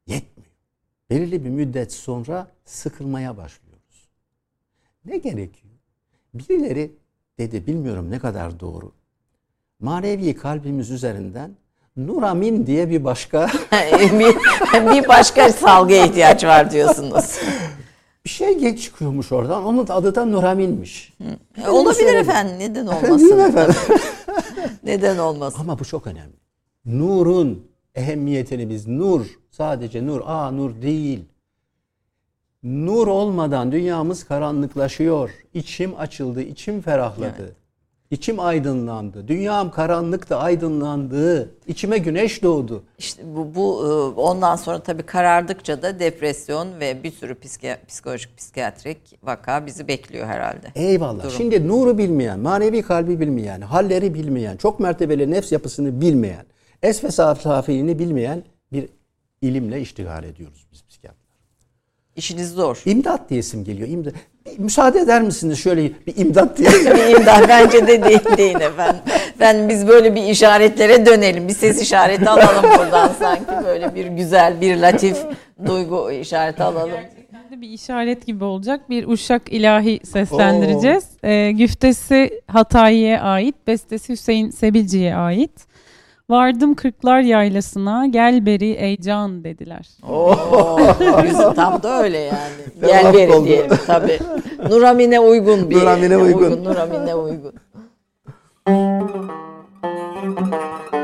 Yetmiyor. Belirli bir müddet sonra sıkılmaya başlıyoruz. Ne gerekiyor? Birileri dedi bilmiyorum ne kadar doğru manevi kalbimiz üzerinden Nuramin diye bir başka bir, başka salgıya ihtiyaç var diyorsunuz. bir şey geç çıkıyormuş oradan. Onun adı da Nuramin'miş. Hı. Olabilir efendim. Neden olmasın? efendim? Neden olmasın? Ama bu çok önemli. Nurun ehemmiyetini biz nur sadece nur, aa nur değil. Nur olmadan dünyamız karanlıklaşıyor. İçim açıldı, içim ferahladı. Evet. İçim aydınlandı. Dünyam karanlıkta aydınlandı. İçime güneş doğdu. İşte bu, bu e, ondan sonra tabii karardıkça da depresyon ve bir sürü psikolojik psikiyatrik vaka bizi bekliyor herhalde. Eyvallah. Durum. Şimdi nuru bilmeyen, manevi kalbi bilmeyen, halleri bilmeyen, çok mertebeli nefs yapısını bilmeyen, es ve safiliğini bilmeyen bir ilimle iştigal ediyoruz biz psikiyatrlar. İşiniz zor. İmdat diyesim geliyor. İmdat. Bir müsaade eder misiniz şöyle bir imdat diye? bir imdat bence de değil, değil efendim. Ben biz böyle bir işaretlere dönelim. Bir ses işareti alalım buradan sanki böyle bir güzel bir latif duygu işareti alalım. bir işaret gibi olacak. Bir uşak ilahi seslendireceğiz. E, güftesi Hatayi'ye ait, bestesi Hüseyin Sebilci'ye ait. Vardım kırklar yaylasına, gel beri ey can dediler. Oo, güzel, tam da öyle yani. Gel beri diyelim tabii. Nuramine uygun bir. Nuramine uygun. Nuramine uygun.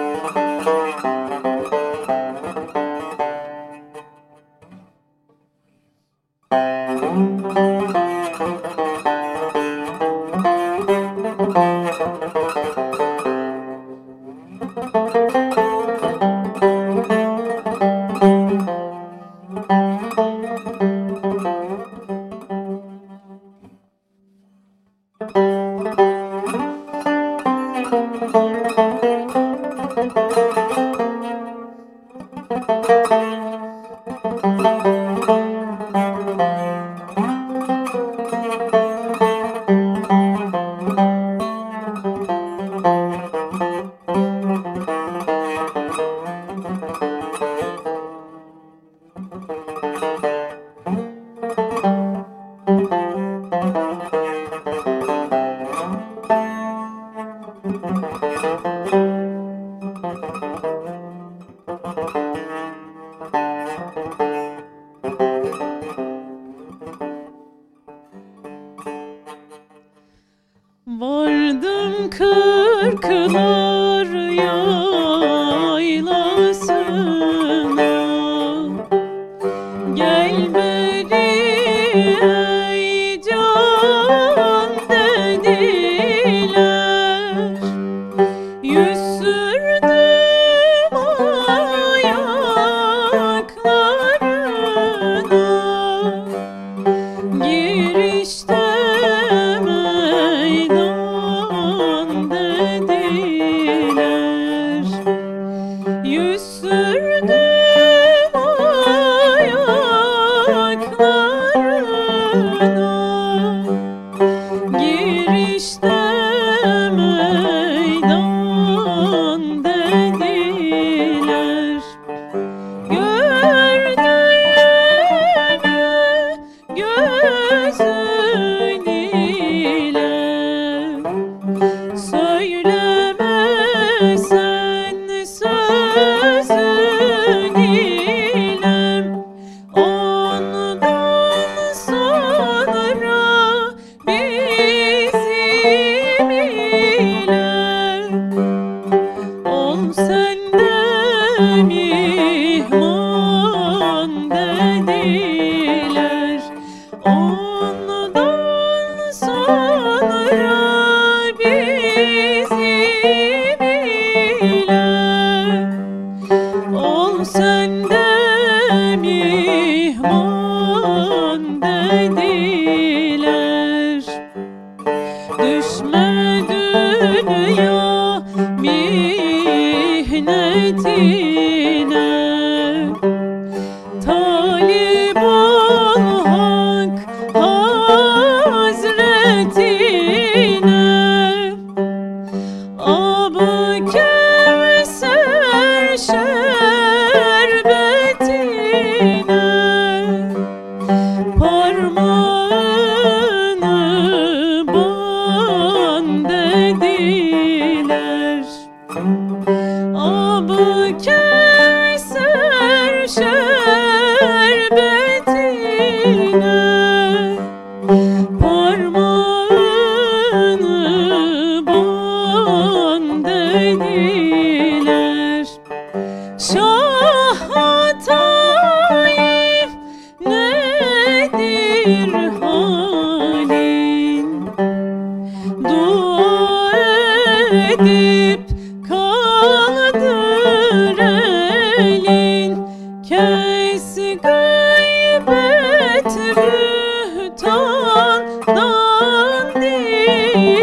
meydan dediler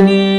Thank you.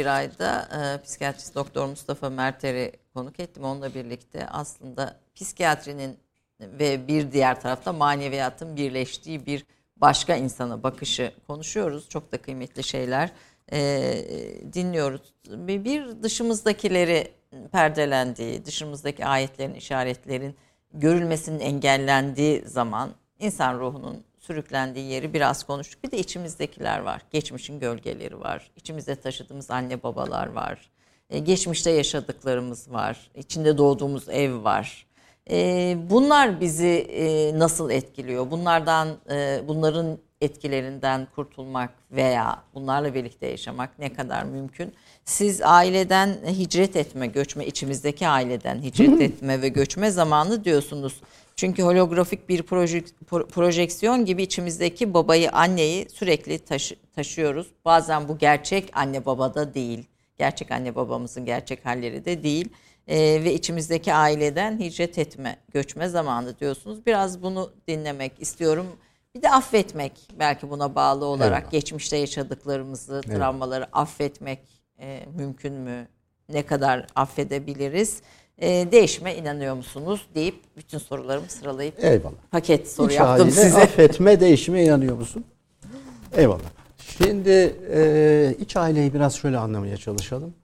Bir ayda e, psikiyatrist doktor Mustafa Merter'i konuk ettim. Onunla birlikte aslında psikiyatrinin ve bir diğer tarafta maneviyatın birleştiği bir başka insana bakışı konuşuyoruz. Çok da kıymetli şeyler e, dinliyoruz. Bir, dışımızdakileri perdelendiği, dışımızdaki ayetlerin, işaretlerin görülmesinin engellendiği zaman insan ruhunun sürüklendiği yeri biraz konuştuk. Bir de içimizdekiler var. Geçmişin gölgeleri var. İçimizde taşıdığımız anne babalar var. E, geçmişte yaşadıklarımız var. İçinde doğduğumuz ev var. E, bunlar bizi e, nasıl etkiliyor? Bunlardan, e, bunların etkilerinden kurtulmak veya bunlarla birlikte yaşamak ne kadar mümkün? Siz aileden hicret etme, göçme, içimizdeki aileden hicret etme ve göçme zamanı diyorsunuz. Çünkü holografik bir proje, pro- projeksiyon gibi içimizdeki babayı, anneyi sürekli taşı- taşıyoruz. Bazen bu gerçek anne babada değil. Gerçek anne babamızın gerçek halleri de değil. Ee, ve içimizdeki aileden hicret etme, göçme zamanı diyorsunuz. Biraz bunu dinlemek istiyorum. Bir de affetmek belki buna bağlı olarak Eyvallah. geçmişte yaşadıklarımızı, travmaları affetmek e, mümkün mü? Ne kadar affedebiliriz? E, değişime inanıyor musunuz? deyip bütün sorularımı sıralayıp Eyvallah. paket soru İç yaptım haliyle size. affetme değişime inanıyor musun? Eyvallah. Şimdi e, iç aileyi biraz şöyle anlamaya çalışalım.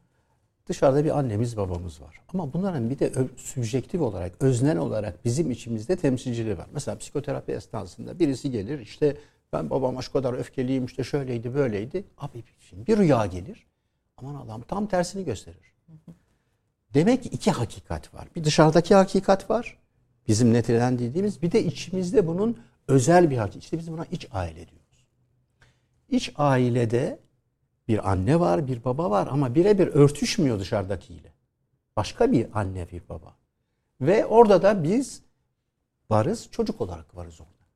Dışarıda bir annemiz babamız var. Ama bunların bir de ö- sübjektif olarak, öznel olarak bizim içimizde temsilcileri var. Mesela psikoterapi esnasında birisi gelir işte ben babama şu kadar öfkeliyim işte şöyleydi böyleydi. Abi şimdi bir rüya gelir. Aman Allah'ım tam tersini gösterir. Demek ki iki hakikat var. Bir dışarıdaki hakikat var. Bizim nitelendirdiğimiz bir de içimizde bunun özel bir hakikat. İşte biz buna iç aile diyoruz. İç ailede bir anne var, bir baba var ama birebir örtüşmüyor dışarıdakiyle. Başka bir anne, bir baba. Ve orada da biz varız, çocuk olarak varız orada.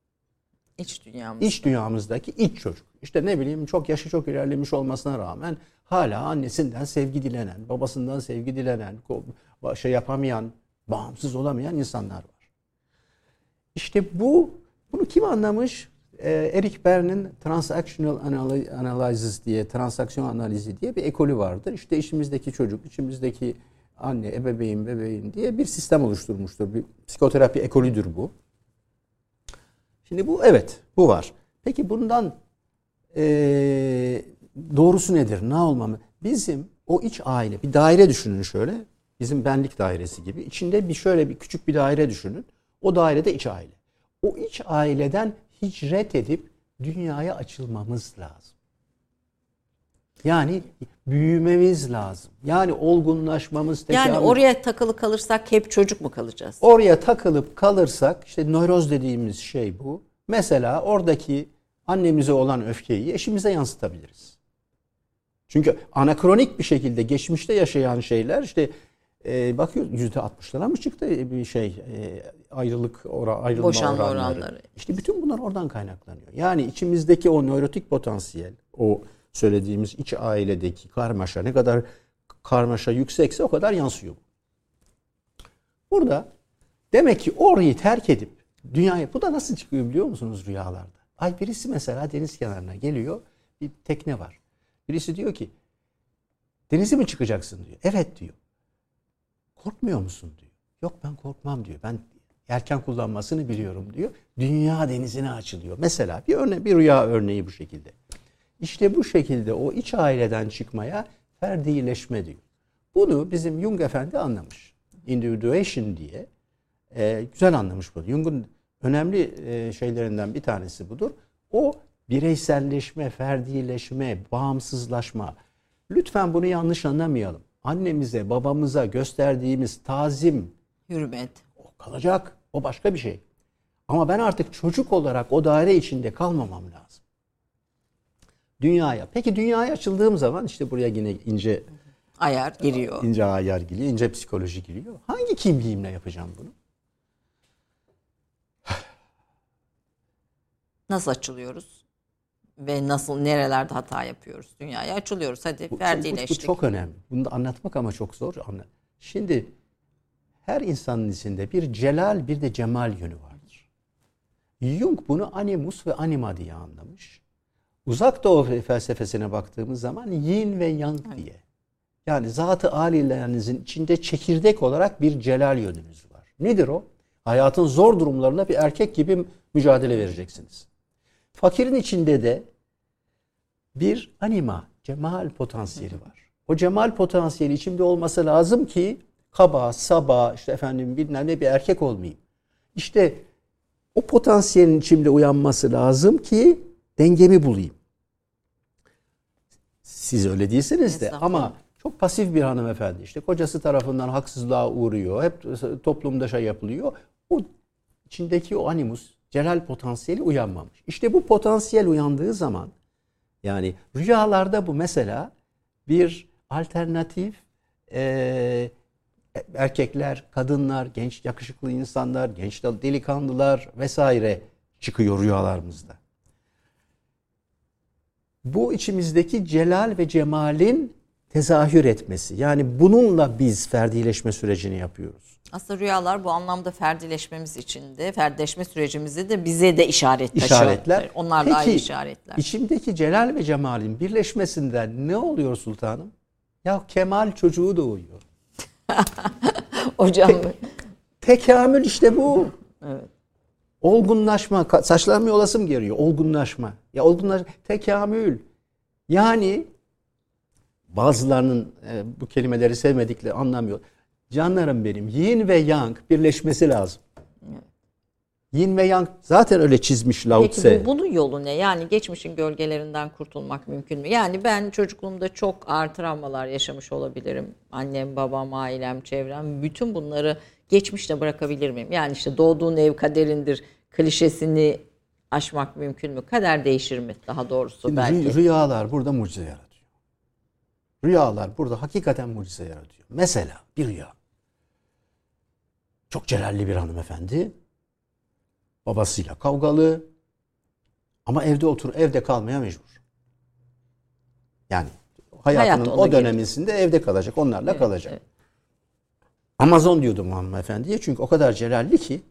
İç dünyamız. İç dünyamızdaki iç çocuk. İşte ne bileyim çok yaşı çok ilerlemiş olmasına rağmen hala annesinden sevgi dilenen, babasından sevgi dilenen, şey yapamayan, bağımsız olamayan insanlar var. İşte bu bunu kim anlamış? Ee, Eric Berne'in Transactional Analysis diye, transaksiyon analizi diye bir ekolü vardır. İşte içimizdeki çocuk, içimizdeki anne, ebeveyn, bebeğin diye bir sistem oluşturmuştur. Bir psikoterapi ekolüdür bu. Şimdi bu evet bu var. Peki bundan eee, doğrusu nedir? Ne olmamı? Bizim o iç aile bir daire düşünün şöyle. Bizim benlik dairesi gibi. İçinde bir şöyle bir küçük bir daire düşünün. O dairede iç aile. O iç aileden hicret edip dünyaya açılmamız lazım. Yani büyümemiz lazım. Yani olgunlaşmamız, yani tekamül- oraya takılı kalırsak hep çocuk mu kalacağız? Oraya takılıp kalırsak işte nöroz dediğimiz şey bu. Mesela oradaki annemize olan öfkeyi eşimize yansıtabiliriz. Çünkü anakronik bir şekilde geçmişte yaşayan şeyler işte e, bakıyoruz yüzde altmışlara mı çıktı bir şey e, ayrılık ora, ayrılma Boşanma oranları. oranları. İşte bütün bunlar oradan kaynaklanıyor. Yani içimizdeki o nörotik potansiyel, o söylediğimiz iç ailedeki karmaşa ne kadar karmaşa yüksekse o kadar yansıyor. Burada demek ki orayı terk edip dünyaya bu da nasıl çıkıyor biliyor musunuz rüyalarda? Ay birisi mesela deniz kenarına geliyor bir tekne var. Birisi diyor ki denize mi çıkacaksın diyor. Evet diyor. Korkmuyor musun diyor. Yok ben korkmam diyor. Ben yelken kullanmasını biliyorum diyor. Dünya denizine açılıyor. Mesela bir örne bir rüya örneği bu şekilde. İşte bu şekilde o iç aileden çıkmaya ferdileşme diyor. Bunu bizim Jung Efendi anlamış. Individuation diye. Ee, güzel anlamış bunu. Jung'un önemli e, şeylerinden bir tanesi budur. O bireyselleşme, ferdileşme, bağımsızlaşma. Lütfen bunu yanlış anlamayalım. Annemize, babamıza gösterdiğimiz tazim Hürmet. o kalacak. O başka bir şey. Ama ben artık çocuk olarak o daire içinde kalmamam lazım. Dünyaya. Peki dünyaya açıldığım zaman işte buraya yine ince Ayar giriyor. ince ayar giriyor, ince psikoloji giriyor. Hangi kimliğimle yapacağım bunu? Nasıl açılıyoruz? ve nasıl nerelerde hata yapıyoruz? Dünyaya açılıyoruz. Hadi Bu, bu, ferdileştik. bu çok önemli. Bunu da anlatmak ama çok zor. Şimdi her insanın içinde bir celal bir de cemal yönü vardır. Jung bunu animus ve anima diye anlamış. Uzak doğu felsefesine baktığımız zaman yin ve yang diye. Yani zatı alilerinizin içinde çekirdek olarak bir celal yönünüz var. Nedir o? Hayatın zor durumlarında bir erkek gibi mücadele vereceksiniz. Fakirin içinde de bir anima, cemal potansiyeli var. O cemal potansiyeli içimde olması lazım ki kaba, saba, işte efendim bilmem ne bir erkek olmayayım. İşte o potansiyelin içimde uyanması lazım ki dengemi bulayım. Siz öyle değilsiniz de ama çok pasif bir hanımefendi. İşte kocası tarafından haksızlığa uğruyor. Hep toplumda şey yapılıyor. O içindeki o animus, celal potansiyeli uyanmamış. İşte bu potansiyel uyandığı zaman yani rüyalarda bu mesela bir alternatif eee, erkekler, kadınlar, genç yakışıklı insanlar, genç delikanlılar vesaire çıkıyor rüyalarımızda. Bu içimizdeki celal ve cemalin tezahür etmesi. Yani bununla biz ferdileşme sürecini yapıyoruz. Aslında rüyalar bu anlamda ferdileşmemiz için de, ferdileşme sürecimizi de bize de işaret taşı. İşaretler. Onlar da Peki, ayrı işaretler. içimdeki celal ve cemalin birleşmesinden ne oluyor sultanım? Ya kemal çocuğu doğuyor. Hocam Tekamül işte bu. Evet. Olgunlaşma. Saçlarımı yolasım geliyor. Olgunlaşma. Ya olgunlaş tekamül. Yani bazılarının e, bu kelimeleri sevmedikleri anlamıyor. Canlarım benim. Yin ve yang birleşmesi lazım. Yin ve yang zaten öyle çizmiş Lao Peki Tse. bu- bunun yolu ne? Yani geçmişin gölgelerinden kurtulmak mümkün mü? Yani ben çocukluğumda çok ağır travmalar yaşamış olabilirim. Annem, babam, ailem, çevrem. Bütün bunları geçmişte bırakabilir miyim? Yani işte doğduğun ev kaderindir klişesini aşmak mümkün mü? Kader değişir mi daha doğrusu Şimdi belki? rü- rüyalar burada mucize yaratıyor. Rüyalar burada hakikaten mucize yaratıyor. Mesela bir rüya. Çok celalli bir hanımefendi. Babasıyla kavgalı. Ama evde otur, evde kalmaya mecbur. Yani hayatının Hayat o dönemisinde evde kalacak, onlarla kalacak. evet. Amazon diyordum hanımefendiye çünkü o kadar celalli ki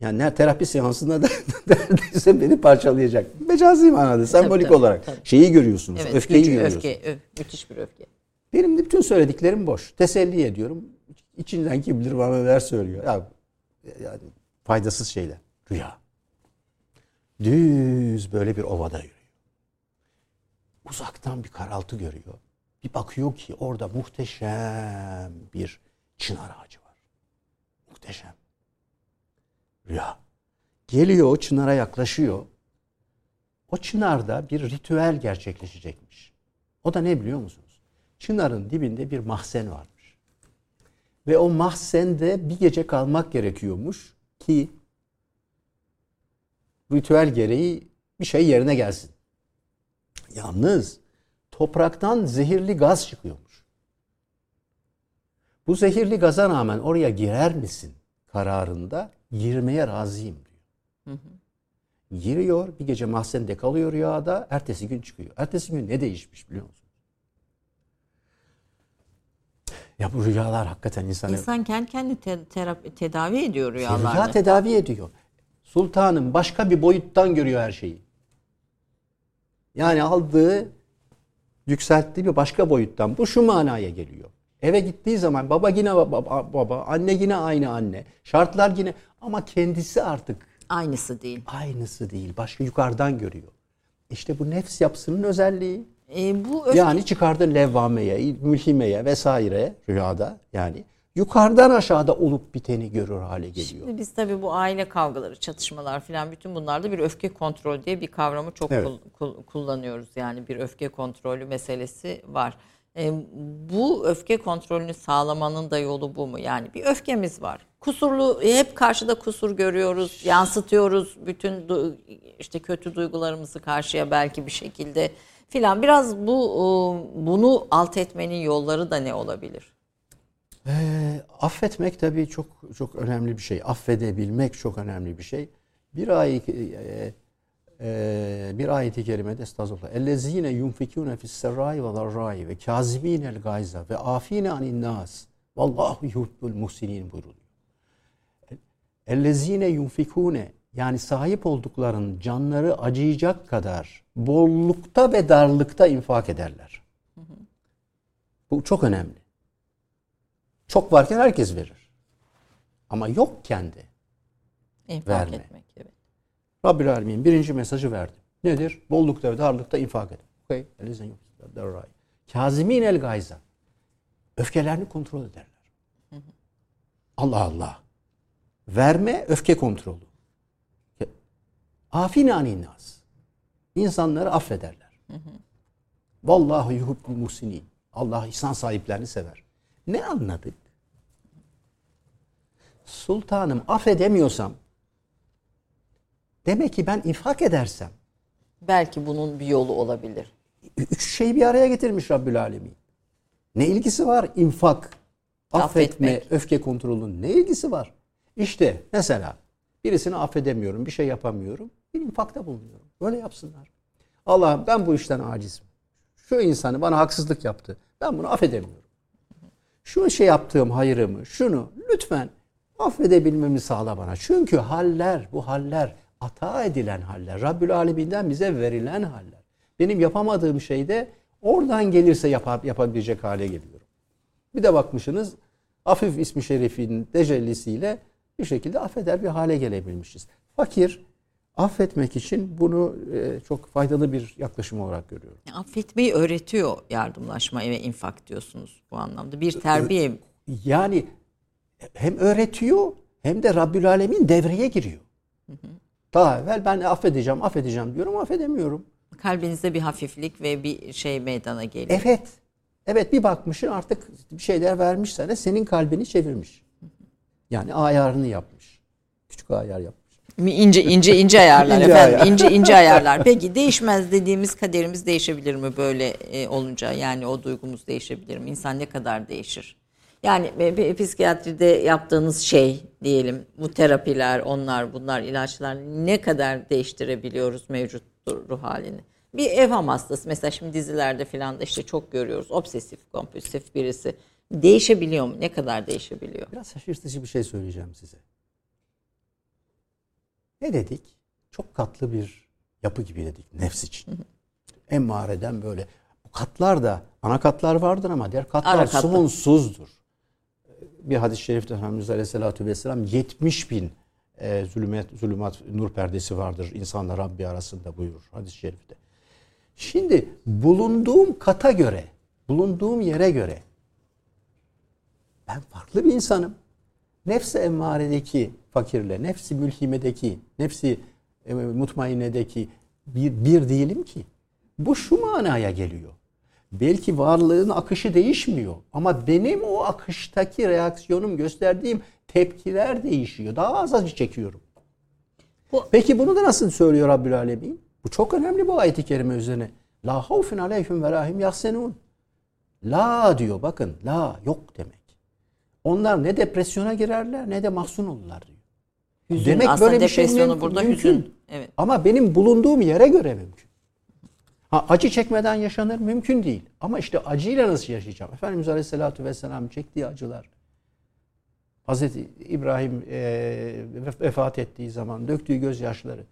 yani terapi seansında da neredeyse beni parçalayacak. Mecazi manada, sembolik tabii, olarak. tabii. Şeyi görüyorsunuz, Evet, öfkeyi gücü, görüyorsunuz. öfke, öf- müthiş bir öfke. Benim de bütün söylediklerim boş. Teselli ediyorum. İçinden kim bilir bana neler söylüyor. Ya, yani faydasız şeyler. Rüya. Düz böyle bir ovada yürüyor. Uzaktan bir karaltı görüyor. Bir bakıyor ki orada muhteşem bir çınar ağacı var. Muhteşem. Rüya. Geliyor o çınara yaklaşıyor. O çınarda bir ritüel gerçekleşecekmiş. O da ne biliyor musunuz? Çınarın dibinde bir mahzen varmış. Ve o mahzende bir gece kalmak gerekiyormuş ki ritüel gereği bir şey yerine gelsin. Yalnız topraktan zehirli gaz çıkıyormuş. Bu zehirli gaza rağmen oraya girer misin kararında girmeye razıyım diyor. Giriyor, bir gece mahzende kalıyor rüyada, ertesi gün çıkıyor. Ertesi gün ne değişmiş biliyor musun? Ya bu rüyalar hakikaten insanı İnsan kendi kendini te- terapi, tedavi ediyor rüya rüyalarla. tedavi ediyor. Sultanım başka bir boyuttan görüyor her şeyi. Yani aldığı, yükselttiği bir başka boyuttan. Bu şu manaya geliyor. Eve gittiği zaman baba yine baba, baba, anne yine aynı anne. Şartlar yine ama kendisi artık Aynısı değil. aynısı değil. Başka yukarıdan görüyor. İşte bu nefs yapısının özelliği. E, bu öfke Yani çıkardığı levvameye, mülhimeye vesaire rüyada yani yukarıdan aşağıda olup biteni görür hale geliyor. Şimdi biz tabii bu aile kavgaları, çatışmalar filan bütün bunlarda bir öfke kontrol diye bir kavramı çok Evet. kul- kul- kullanıyoruz. Yani bir öfke kontrolü meselesi var. E, bu öfke kontrolünü sağlamanın da yolu bu mu? Yani bir öfkemiz var. Kusurlu hep karşıda kusur görüyoruz, yansıtıyoruz bütün işte kötü duygularımızı karşıya belki bir şekilde filan. Biraz bu e, bunu alt etmenin yolları da ne olabilir? Ee, affetmek tabii çok çok önemli bir şey. Affedebilmek çok önemli bir şey. Bir ay e, Ee, bir ayeti kerimede estağfurullah. Ellezine yunfikune fis serrai ve darrai ve kaziminel gayza ve afine anin nas. Vallahu yuhibbul muhsinin buyruluyor. Ellezine yunfikune yani sahip olduklarının canları acıyacak kadar bollukta ve darlıkta infak ederler. Bu çok önemli. Çok varken herkes verir. Ama yokken de İnfak Verme. etmek. Evet. Rabbil Alemin birinci mesajı verdi. Nedir? Bollukta ve darlıkta infak edin. Okay. Yok. Kazimin el gayza. Öfkelerini kontrol ederler. Allah Allah. Verme öfke kontrolü. Afine anin nas. İnsanları affederler. Vallahi yuhibbul muhsinin. Allah ihsan sahiplerini sever. Ne anladık? Sultanım affedemiyorsam demek ki ben infak edersem Belki bunun bir yolu olabilir. üç şeyi bir araya getirmiş Rabbül Alemin. Ne ilgisi var? İnfak, affetme, Affetmek. öfke kontrolünün ne ilgisi var? İşte mesela birisini affedemiyorum, bir şey yapamıyorum. Bir infakta bulunuyorum. Öyle yapsınlar. Allah'ım ben bu işten acizim. Şu insanı bana haksızlık yaptı. Ben bunu affedemiyorum. Şu şey yaptığım hayrımı, şunu lütfen affedebilmemi sağla bana. Çünkü haller, bu haller ata edilen haller. Rabbül Alemin'den bize verilen haller. Benim yapamadığım şeyde oradan gelirse yapar, yapabilecek hale geliyorum. Bir de bakmışsınız Afif ismi şerifinin tecellisiyle bir şekilde affeder bir hale gelebilmişiz. Fakir affetmek için bunu e, çok faydalı bir yaklaşım olarak görüyorum. Affetmeyi öğretiyor yardımlaşma ve infak diyorsunuz bu anlamda. Bir terbiye. Yani hem öğretiyor hem de Rabbül Alemin devreye giriyor. Daha evvel ben affedeceğim, affedeceğim diyorum, affedemiyorum. Kalbinizde bir hafiflik ve bir şey meydana geliyor. Evet. Evet bir bakmışsın artık bir şeyler vermiş sana senin kalbini çevirmiş. Yani ayarını yapmış. Küçük ayar yapmış. İnce ince ince ayarlar İnce efendim. ayar. ince ince ayarlar. Peki değişmez dediğimiz kaderimiz değişebilir mi böyle e, olunca? Yani o duygumuz değişebilir mi? İnsan ne kadar değişir? Yani e, psikiyatride yaptığınız şey diyelim bu terapiler, onlar, bunlar, ilaçlar ne kadar değiştirebiliyoruz mevcut ruh halini? Bir evham hastası mesela şimdi dizilerde falan da işte çok görüyoruz. Obsesif, kompulsif birisi. Değişebiliyor mu? Ne kadar değişebiliyor? Biraz şaşırtıcı bir şey söyleyeceğim size. Ne dedik? Çok katlı bir yapı gibi dedik nefs için. Emmareden böyle. Bu katlar da ana katlar vardır ama diğer katlar Ara katlar. sonsuzdur. Bir hadis-i şerifte Efendimiz Aleyhisselatü Vesselam 70 bin e, zulümet, zulümat nur perdesi vardır insanla Rabbi arasında buyurur hadis-i şerifte. Şimdi bulunduğum kata göre, bulunduğum yere göre ben farklı bir insanım. Nefsi emmaredeki fakirle, nefsi mülhimedeki, nefsi e, mutmainnedeki bir, bir değilim ki. Bu şu manaya geliyor. Belki varlığın akışı değişmiyor ama benim o akıştaki reaksiyonum gösterdiğim tepkiler değişiyor. Daha az acı çekiyorum. Bu- Peki bunu da nasıl söylüyor Rabbül Alemin? Bu çok önemli bu ayeti kerime üzerine. La havfun aleyhim ve lahim yahsenun. La diyor bakın la yok demek. Onlar ne depresyona girerler ne de mahzun olurlar diyor. Hüzün. Demek Aslında böyle bir şey mümkün- burada mümkün. hüzün. Evet. Ama benim bulunduğum yere göre mümkün. Ha, acı çekmeden yaşanır mümkün değil. Ama işte acıyla nasıl yaşayacağım? Efendimiz Aleyhisselatü Vesselam çektiği acılar. Hazreti İbrahim e, vef- vefat ettiği zaman döktüğü gözyaşları.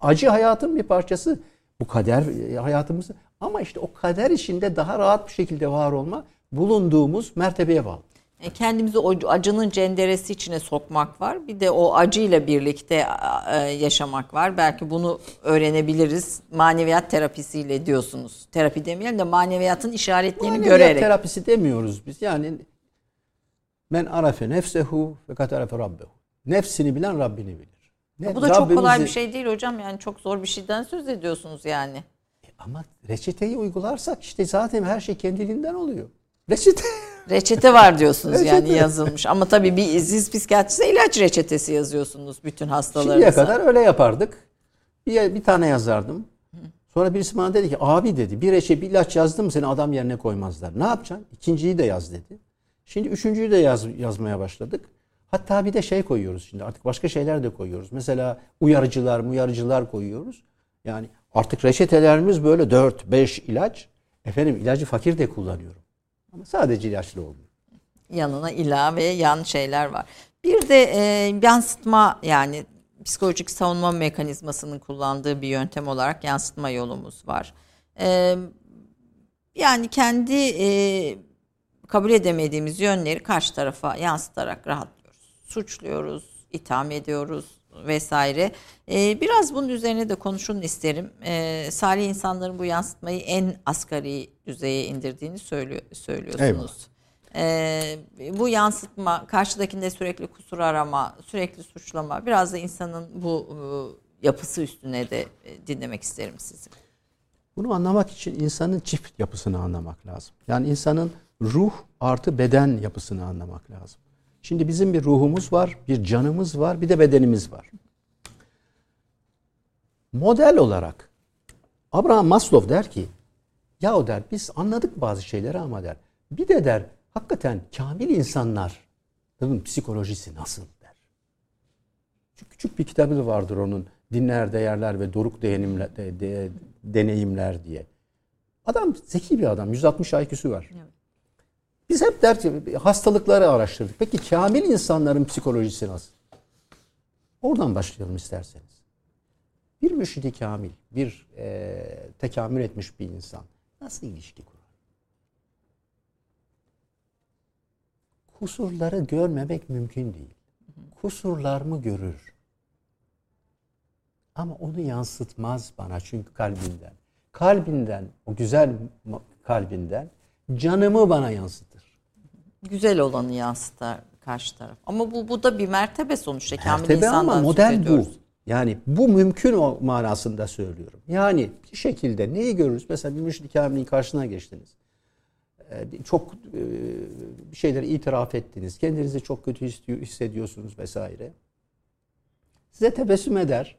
Acı hayatın bir parçası. Bu kader e, hayatımız. Ama işte o kader içinde daha rahat bir şekilde var olma bulunduğumuz mertebeye bağlı. E, Kendimizi o acının cenderesi içine sokmak var. Bir de o acıyla birlikte e, yaşamak var. Belki bunu öğrenebiliriz. Maneviyat terapisiyle diyorsunuz. Terapi demeyelim de maneviyatın işaretlerini Maneviyat görerek. terapisi demiyoruz biz. Yani men arafe nefsehu ve kat arafe rabbehu. Nefsini bilen Rabbini bilir. Ne- Bu da çok kolay Rabbimizi- bir şey değil hocam. Yani çok zor bir şeyden söz ediyorsunuz yani. Ama reçeteyi uygularsak işte zaten her şey kendiliğinden oluyor. Reçete. Reçete var diyorsunuz Reçete. yani yazılmış. Ama tabii bir siz psikiyatriste ilaç reçetesi yazıyorsunuz bütün hastalarınıza. Şimdiye kadar öyle yapardık. Bir, bir tane yazardım. Sonra birisi bana dedi ki abi dedi bir reçete bir ilaç yazdım seni adam yerine koymazlar. Ne yapacaksın? İkinciyi de yaz dedi. Şimdi üçüncüyü de yaz, yazmaya başladık. Hatta bir de şey koyuyoruz şimdi artık başka şeyler de koyuyoruz. Mesela uyarıcılar, uyarıcılar koyuyoruz. Yani artık reçetelerimiz böyle 4-5 ilaç. Efendim ilacı fakir de kullanıyorum. Ama sadece ilaçlı olmuyor. Yanına ilave yan şeyler var. Bir de e, yansıtma yani psikolojik savunma mekanizmasının kullandığı bir yöntem olarak yansıtma yolumuz var. E, yani kendi e, kabul edemediğimiz yönleri karşı tarafa yansıtarak rahatlıyoruz. Suçluyoruz, itham ediyoruz vesaire. E, biraz bunun üzerine de konuşun isterim. E, salih insanların bu yansıtmayı en asgari düzeye indirdiğini söylüyor, söylüyorsunuz. Ee, bu yansıtma, karşıdakinde sürekli kusur arama, sürekli suçlama, biraz da insanın bu e, yapısı üstüne de e, dinlemek isterim sizi. Bunu anlamak için insanın çift yapısını anlamak lazım. Yani insanın ruh artı beden yapısını anlamak lazım. Şimdi bizim bir ruhumuz var, bir canımız var, bir de bedenimiz var. Model olarak Abraham Maslow der ki, ya der biz anladık bazı şeyleri ama der. Bir de der hakikaten kamil insanlar psikolojisi nasıl der. Çok küçük bir kitabı vardır onun dinler, değerler ve doruk deneyimler, de, de, deneyimler diye. Adam zeki bir adam. 160 IQ'su var. Evet. Biz hep der ki hastalıkları araştırdık. Peki kamil insanların psikolojisi nasıl? Oradan başlayalım isterseniz. Bir müşridi kamil, bir e, tekamül etmiş bir insan nasıl ilişki kurar? Kusurları görmemek mümkün değil. Kusurlar mı görür? Ama onu yansıtmaz bana çünkü kalbinden. Kalbinden, o güzel kalbinden canımı bana yansıtır. Güzel olanı yansıtır karşı taraf. Ama bu bu da bir mertebe sonuçta. Mertebe ama model bu. Yani bu mümkün o manasında söylüyorum. Yani bir şekilde neyi görürüz? Mesela bir müşrik kamilin karşısına geçtiniz. Ee, çok e, bir şeyleri itiraf ettiniz. Kendinizi çok kötü hissediyorsunuz vesaire. Size tebessüm eder.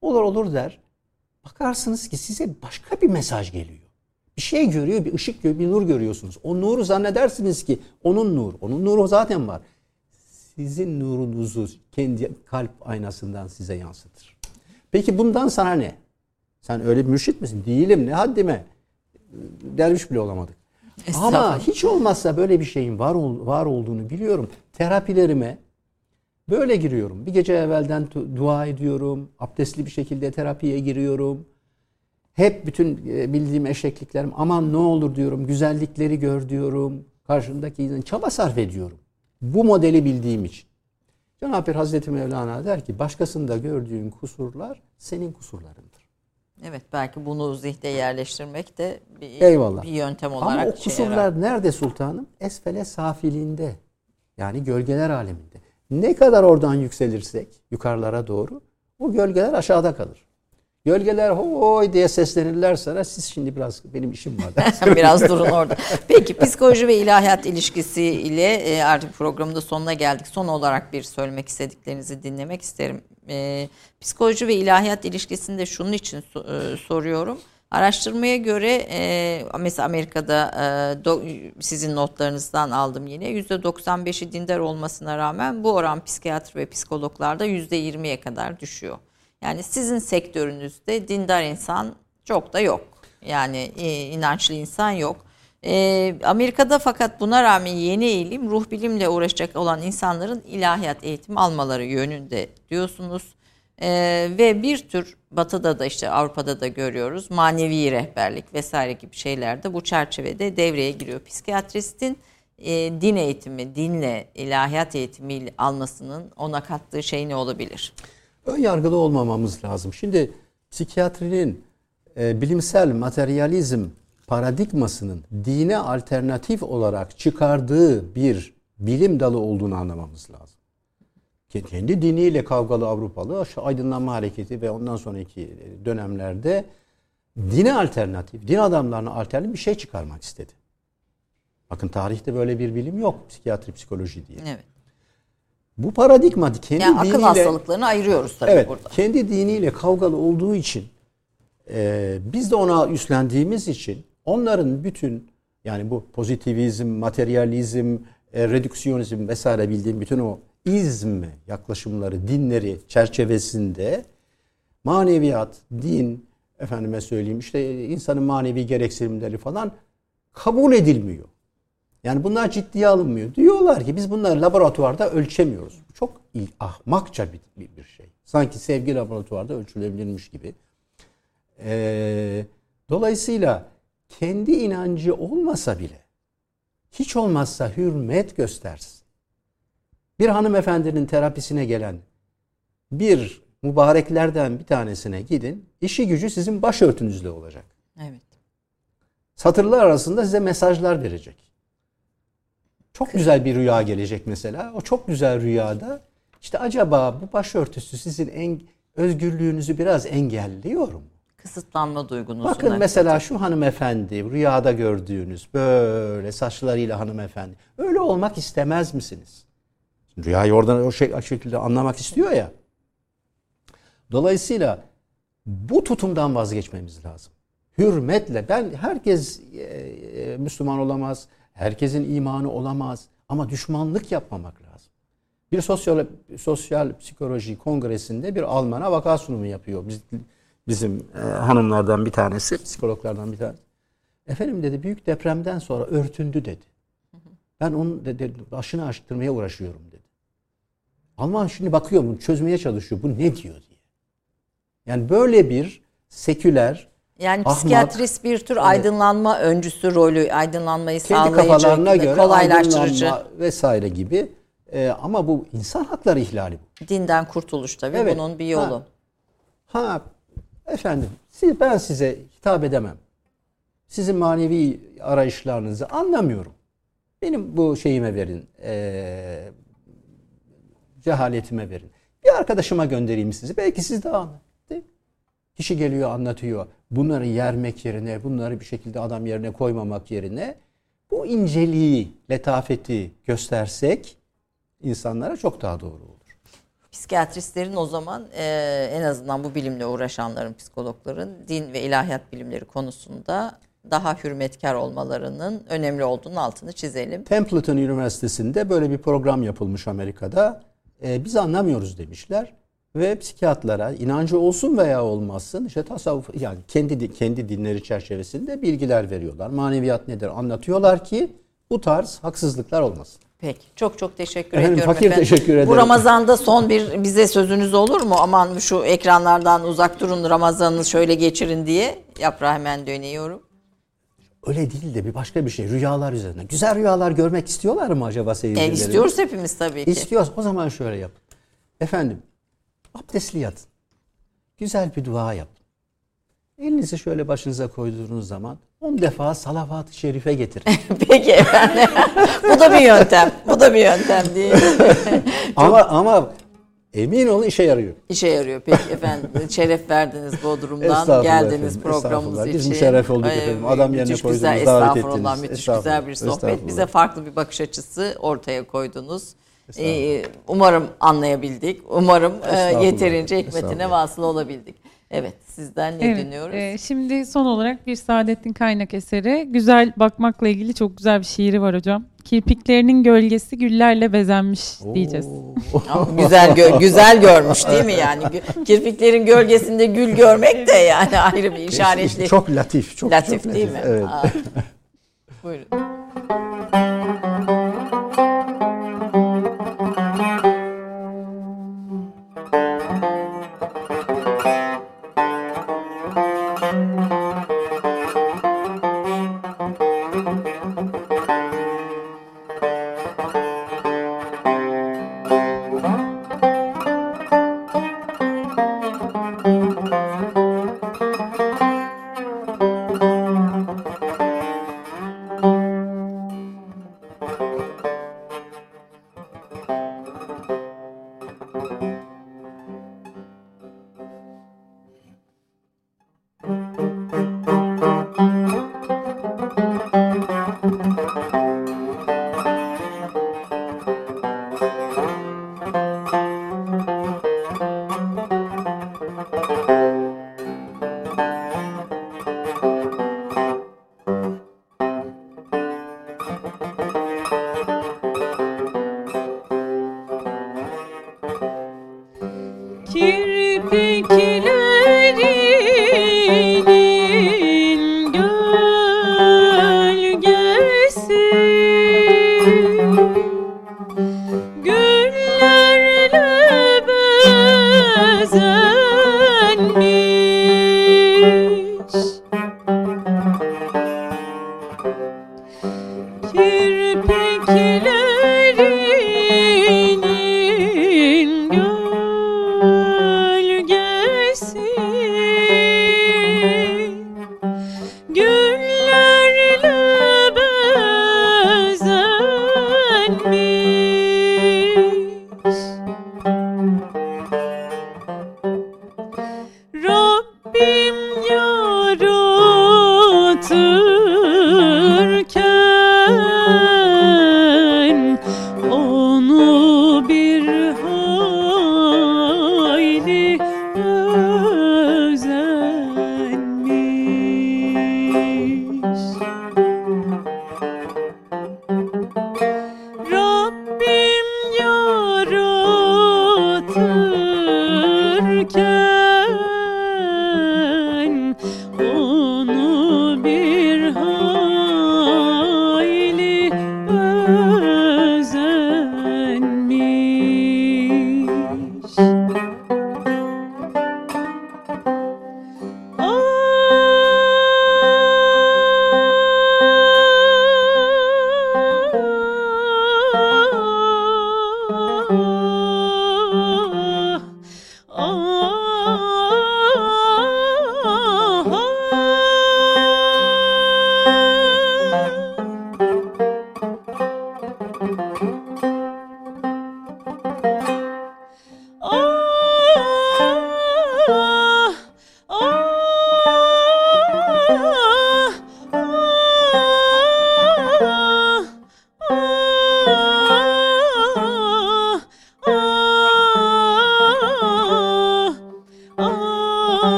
Olur olur der. Bakarsınız ki size başka bir mesaj geliyor. Bir şey görüyor, bir ışık görüyor, bir nur görüyorsunuz. O nuru zannedersiniz ki onun nur. Onun nuru zaten var. Sizin nurunuzu kendi kalp aynasından size yansıtır. Peki bundan sana ne? Sen öyle bir mürşit misin? Değilim. Ne haddime? Derviş bile olamadık. Ama hiç olmazsa böyle bir şeyin var var olduğunu biliyorum. Terapilerime Böyle giriyorum. Bir gece evvelden dua ediyorum. Abdestli bir şekilde terapiye giriyorum. Hep bütün e, bildiğim eşekliklerim aman ne olur diyorum. Güzellikleri gör diyorum. Karşındaki insan çaba sarf ediyorum. Bu modeli bildiğim için. Cenab-ı Hazreti Mevlana der ki başkasında gördüğün kusurlar senin kusurlarındır. Evet belki bunu zihde yerleştirmek de bir, Eyvallah. bir yöntem olarak Ama o kusurlar nerede sultanım? Esfele safiliğinde. Yani gölgeler aleminde. Ne kadar oradan yükselirsek yukarılara doğru o gölgeler aşağıda kalır. Gölgeler hoy diye seslenirler sana siz şimdi biraz benim işim var. biraz durun orada. Peki psikoloji ve ilahiyat ilişkisi ile e, artık programın sonuna geldik. Son olarak bir söylemek istediklerinizi dinlemek isterim. E, psikoloji ve ilahiyat ilişkisinde şunun için e, soruyorum. Araştırmaya göre mesela Amerika'da sizin notlarınızdan aldım yine %95'i dindar olmasına rağmen bu oran psikiyatri ve psikologlarda %20'ye kadar düşüyor. Yani sizin sektörünüzde dindar insan çok da yok. Yani e, inançlı insan yok. E, Amerika'da fakat buna rağmen yeni eğilim ruh bilimle uğraşacak olan insanların ilahiyat eğitimi almaları yönünde diyorsunuz. Ee, ve bir tür batıda da işte Avrupa'da da görüyoruz manevi rehberlik vesaire gibi şeyler de bu çerçevede devreye giriyor. Psikiyatristin e, din eğitimi, dinle, ilahiyat eğitimi almasının ona kattığı şey ne olabilir? Ön yargılı olmamamız lazım. Şimdi psikiyatrinin e, bilimsel materyalizm paradigmasının dine alternatif olarak çıkardığı bir bilim dalı olduğunu anlamamız lazım kendi diniyle kavgalı Avrupalı aydınlanma hareketi ve ondan sonraki dönemlerde dine alternatif, din adamlarına alternatif bir şey çıkarmak istedi. Bakın tarihte böyle bir bilim yok psikiyatri, psikoloji diye. Evet. Bu paradigma kendi yani diniyle... akıl hastalıklarını ayırıyoruz tabii evet, burada. Kendi diniyle kavgalı olduğu için e, biz de ona üstlendiğimiz için onların bütün yani bu pozitivizm, materyalizm, e, redüksiyonizm vesaire bildiğim bütün o izm yaklaşımları, dinleri çerçevesinde maneviyat, din, efendime söyleyeyim işte insanın manevi gereksinimleri falan kabul edilmiyor. Yani bunlar ciddiye alınmıyor. Diyorlar ki biz bunları laboratuvarda ölçemiyoruz. Çok ahmakça bir, bir şey. Sanki sevgi laboratuvarda ölçülebilirmiş gibi. Ee, dolayısıyla kendi inancı olmasa bile hiç olmazsa hürmet göstersin. Bir hanımefendinin terapisine gelen bir mübareklerden bir tanesine gidin. İşi gücü sizin başörtünüzle olacak. Evet. Satırlar arasında size mesajlar verecek. Çok güzel bir rüya gelecek mesela. O çok güzel rüyada işte acaba bu başörtüsü sizin en özgürlüğünüzü biraz engelliyor mu? Kısıtlanma duygunuzu. Bakın mesela şu hanımefendi rüyada gördüğünüz böyle saçlarıyla hanımefendi. Öyle olmak istemez misiniz? Rüyayı oradan o şey, şekilde anlamak istiyor ya. Dolayısıyla bu tutumdan vazgeçmemiz lazım. Hürmetle ben herkes e, e, Müslüman olamaz, herkesin imanı olamaz ama düşmanlık yapmamak lazım. Bir sosyal sosyal psikoloji kongresinde bir Alman'a vaka sunumu yapıyor. Biz, bizim e, hanımlardan bir tanesi, psikologlardan bir tanesi. Efendim dedi büyük depremden sonra örtündü dedi. Ben onun dedi, başını açtırmaya uğraşıyorum dedi. Alman şimdi bakıyor bunu çözmeye çalışıyor. Bu ne diyor diye. Yani böyle bir seküler yani ahmak, psikiyatrist bir tür aydınlanma öncüsü rolü, aydınlanmayı kendi sağlayıcı, kafalarına göre kolaylaştırıcı vesaire gibi. Ee, ama bu insan hakları ihlali. Dinden kurtuluş tabii evet. bunun bir yolu. Ha, ha efendim siz, ben size hitap edemem. Sizin manevi arayışlarınızı anlamıyorum. Benim bu şeyime verin. E, cehaletime verin. Bir arkadaşıma göndereyim sizi. Belki siz de anlayın. Kişi geliyor anlatıyor. Bunları yermek yerine, bunları bir şekilde adam yerine koymamak yerine bu inceliği, letafeti göstersek insanlara çok daha doğru olur. Psikiyatristlerin o zaman e, en azından bu bilimle uğraşanların, psikologların din ve ilahiyat bilimleri konusunda daha hürmetkar olmalarının önemli olduğunu altını çizelim. Templeton Üniversitesi'nde böyle bir program yapılmış Amerika'da. E, biz anlamıyoruz demişler ve psikiyatlara inancı olsun veya olmasın işte tasavvuf yani kendi kendi dinleri çerçevesinde bilgiler veriyorlar. Maneviyat nedir anlatıyorlar ki bu tarz haksızlıklar olmasın. Peki. Çok çok teşekkür efendim, ediyorum fakir efendim. teşekkür ederim. Bu Ramazan'da son bir bize sözünüz olur mu? Aman şu ekranlardan uzak durun Ramazan'ınızı şöyle geçirin diye. Yaprağı hemen dönüyorum. Öyle değil de bir başka bir şey. Rüyalar üzerine. Güzel rüyalar görmek istiyorlar mı acaba seyircilerin? E, istiyoruz hepimiz tabii ki. İstiyoruz. O zaman şöyle yap. Efendim abdestli yatın. Güzel bir dua yapın. Elinizi şöyle başınıza koyduğunuz zaman 10 defa salavat-ı şerife getirin. Peki efendim. Bu da bir yöntem. Bu da bir yöntem değil. ama ama emin olun işe yarıyor. İşe yarıyor. Peki efendim. Şeref verdiniz Bodrum'dan. Geldiniz efendim, programımız için. Biz müşerref olduk efendim. Adam yerine müthiş koydunuz, güzel, davet ettiniz. Müthiş güzel bir sohbet. Bize farklı bir bakış açısı ortaya koydunuz. Ee, umarım anlayabildik. Umarım e, yeterince hikmetine vasıl olabildik. Evet, sizden ne evet, dinliyoruz? E, şimdi son olarak bir Saadettin Kaynak eseri. Güzel bakmakla ilgili çok güzel bir şiiri var hocam. Kirpiklerinin gölgesi güllerle bezenmiş diyeceğiz. güzel gö güzel görmüş değil mi yani? Kirpiklerin gölgesinde gül görmek de yani ayrı bir işaretli. Çok latif, çok latif çok değil latif. mi? Evet. Aa. Buyurun.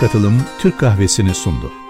Katılım Türk Kahvesi'ni sundu.